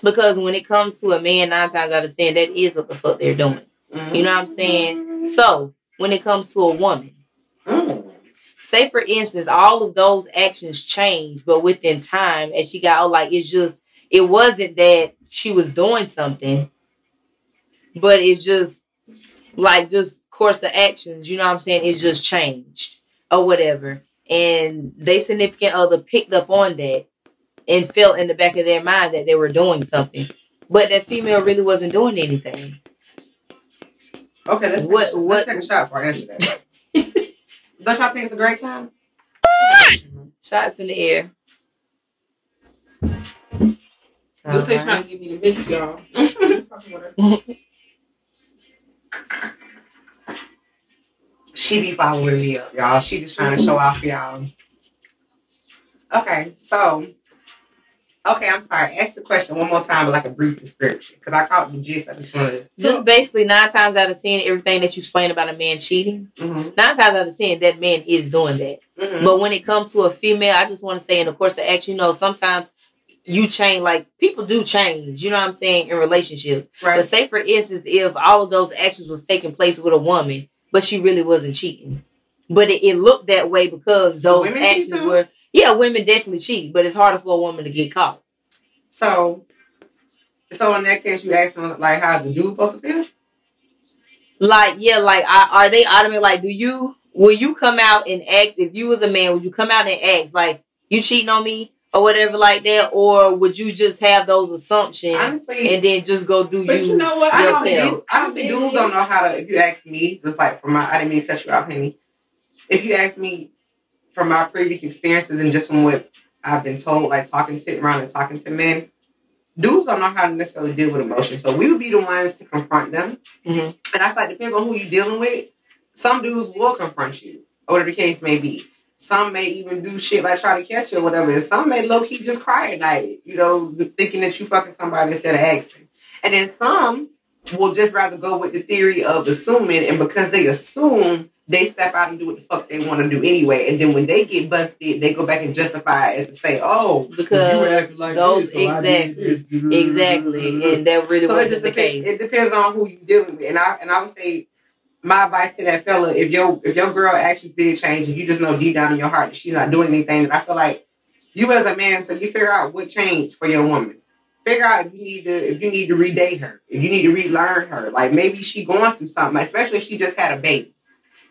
Because when it comes to a man, nine times out of ten, that is what the fuck they're doing. You know what I'm saying? So when it comes to a woman. Say for instance, all of those actions changed, but within time, as she got oh, like it's just it wasn't that she was doing something, but it's just like just course of actions. You know what I'm saying? It's just changed or whatever, and they significant other picked up on that and felt in the back of their mind that they were doing something, but that female really wasn't doing anything. Okay, let's, What- take, a, what- let's take a shot for I answer that. Don't y'all think it's a great time? Shots in the air. Just they trying to give me the mix, y'all. Fucking with her. She be following me up, y'all. She just trying to show off y'all. Okay, so okay, I'm sorry. Ask the question one more time, but like a brief description, because I caught the gist. I just wanted. Just basically nine times out of ten, everything that you explain about a man cheating, mm-hmm, nine times out of ten, that man is doing that. mm-hmm. But when it comes to a female, I just want to say in the course of action, you know, sometimes you change, like people do change, you know what I'm saying, in relationships. right. But say for instance, if all of those actions was taking place with a woman, but she really wasn't cheating. But it, it looked that way because those actions were yeah, women definitely cheat, but it's harder for a woman to get caught. So, so in that case, you ask them like, how the dude supposed to feel? Like, yeah, like are, are they automatic like do you will you come out and ask if you was a man, would you come out and ask like you cheating on me? or whatever like that, or would you just have those assumptions Honestly, and then just go do But you? you know what? I don't think, honestly, dudes don't know how to. If you ask me, just like for my, I didn't mean to cut you off, honey. If you ask me from my previous experiences and just from what I've been told, like talking, sitting around and talking to men, dudes don't know how to necessarily deal with emotions. So we would be the ones to confront them. Mhm. And I feel like it depends on who you're dealing with. Some dudes will confront you, or whatever the case may be. Some may even do shit like try to catch you or whatever. And some may low key just cry at night, you know, thinking that you fucking somebody instead of asking. And then some will just rather go with the theory of assuming, and because they assume, they step out and do what the fuck they want to do anyway. And then when they get busted, they go back and justify it and say, "Oh, Because like those- this, so exactly, this." Exactly, and that really so it wasn't just the depends. case. It depends on who you're dealing with, and I and I would say my advice to that fella: if your if your girl actually did change, and you just know deep down in your heart that she's not doing anything, then I feel like you as a man, so you figure out what changed for your woman. Figure out if you need to if you need to redate her, if you need to relearn her. Like maybe she going through something, especially if she just had a baby.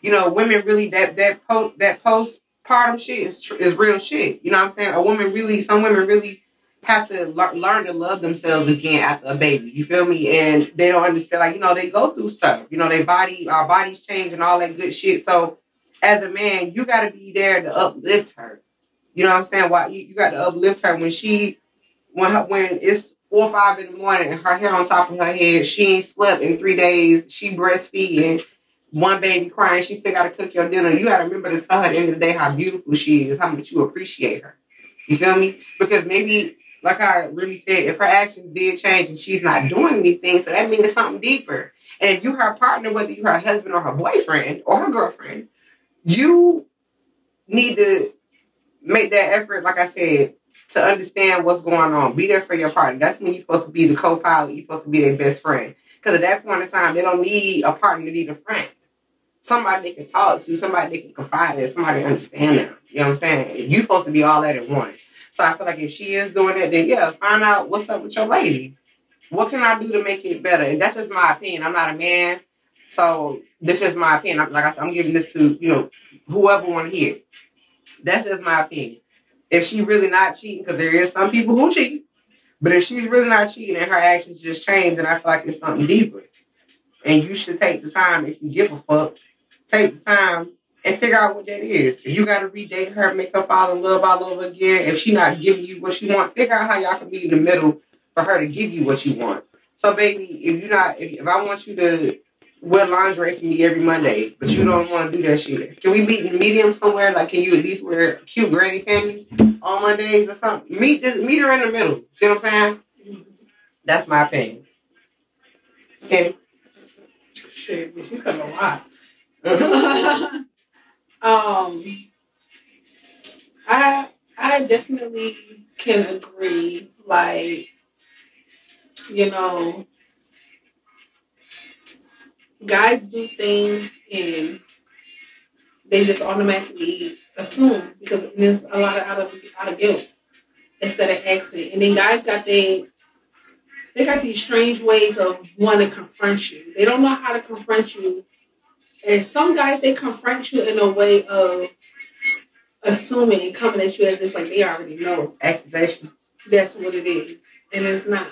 You know, women really that that post that postpartum shit is is real shit. You know what I'm saying? A woman really, some women really have to lear- learn to love themselves again after a baby. You feel me? And they don't understand, like, you know, they go through stuff. You know, their body, our bodies change and all that good shit. So as a man, you gotta be there to uplift her. You know what I'm saying? Why you, you got to uplift her when she when her, when it's four or five in the morning her hair on top of her head, she ain't slept in three days, she breastfeeding, one baby crying, she still gotta cook your dinner. You gotta remember to tell her at the end of the day how beautiful she is, how much you appreciate her. You feel me? Because maybe like I really said, if her actions did change and she's not doing anything, so that means it's something deeper. And if you her partner, whether you her husband or her boyfriend or her girlfriend, you need to make that effort, like I said, to understand what's going on. Be there for your partner. That's when you're supposed to be the co-pilot. You're supposed to be their best friend. Because at that point in time, they don't need a partner. They need a friend. Somebody they can talk to. Somebody they can confide in. Somebody understand them. You know what I'm saying? You're supposed to be all that at once. So I feel like if she is doing that, then yeah, find out what's up with your lady. What can I do to make it better? And that's just my opinion. I'm not a man, so this is my opinion. Like I said, I'm giving this to you know whoever want to hear. That's just my opinion. If she really not cheating, because there is some people who cheat, but if she's really not cheating and her actions just change, then I feel like it's something deeper. And you should take the time if you give a fuck. Take the time and figure out what that is. If you gotta redate her, make her fall in love all over again. If she not giving you what you want, figure out how y'all can be in the middle for her to give you what you want. So, baby, if you not, if, if I want you to wear lingerie for me every Monday, but you don't want to do that shit, can we meet in the medium somewhere? Like, can you at least wear cute granny panties on Mondays or something? Meet this, meet her in the middle. See what I'm saying? That's my opinion. And Shit, bitch, you said a lot. um, I I definitely can agree. Like, you know, guys do things and they just automatically assume because there's a lot of out of out of guilt instead of asking. And then guys got they they got these strange ways of wanting to confront you. They don't know how to confront you and some guys they confront you in a way of assuming and coming at you as if like they already know accusations. that's what it is. And it's not.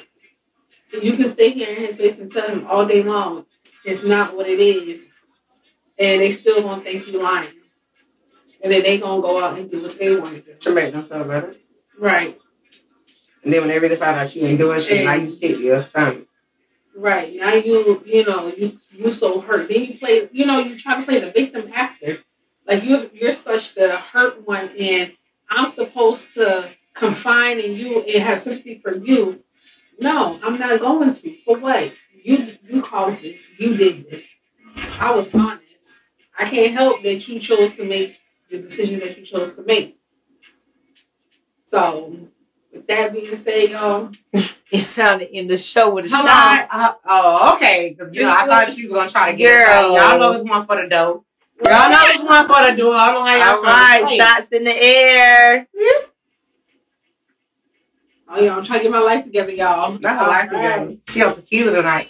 You can sit here in his face and tell him all day long it's not what it is. And they still gonna think you lying. And then they gonna go out and do what they want to do. To make them feel better. Right. And then when they really find out you ain't doing shit, now you sick to your stomach. Right. Now you you know, you you so hurt. Then you play you know, you try to play the victim after. Like you you're such the hurt one and I'm supposed to confine in you and have sympathy for you. No, I'm not going to. For what? You you caused this. You did this. I was honest. I can't help that you chose to make the decision that you chose to make. So with that being said, y'all, It sounded in the show with a Hello? shot. Uh, oh, okay. 'Cause, you know, I thought you were gonna try to get us Girl. out. Y'all know it's one for the dough. Y'all know it's one for the door. I don't know how y'all All trying right, to play. shots in the air. oh yeah, I'm trying to get my life together, y'all. Not her life All right. together. She on tequila tonight.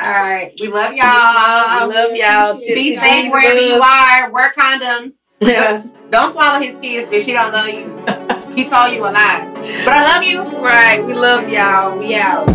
All right, we love y'all. We love y'all. Be Be Tipsy safe Bees wherever you Buzz. are. Wear condoms. Don't swallow his kids, bitch. He don't love you. he told you a lie. But I love you. right. We love y'all. We out.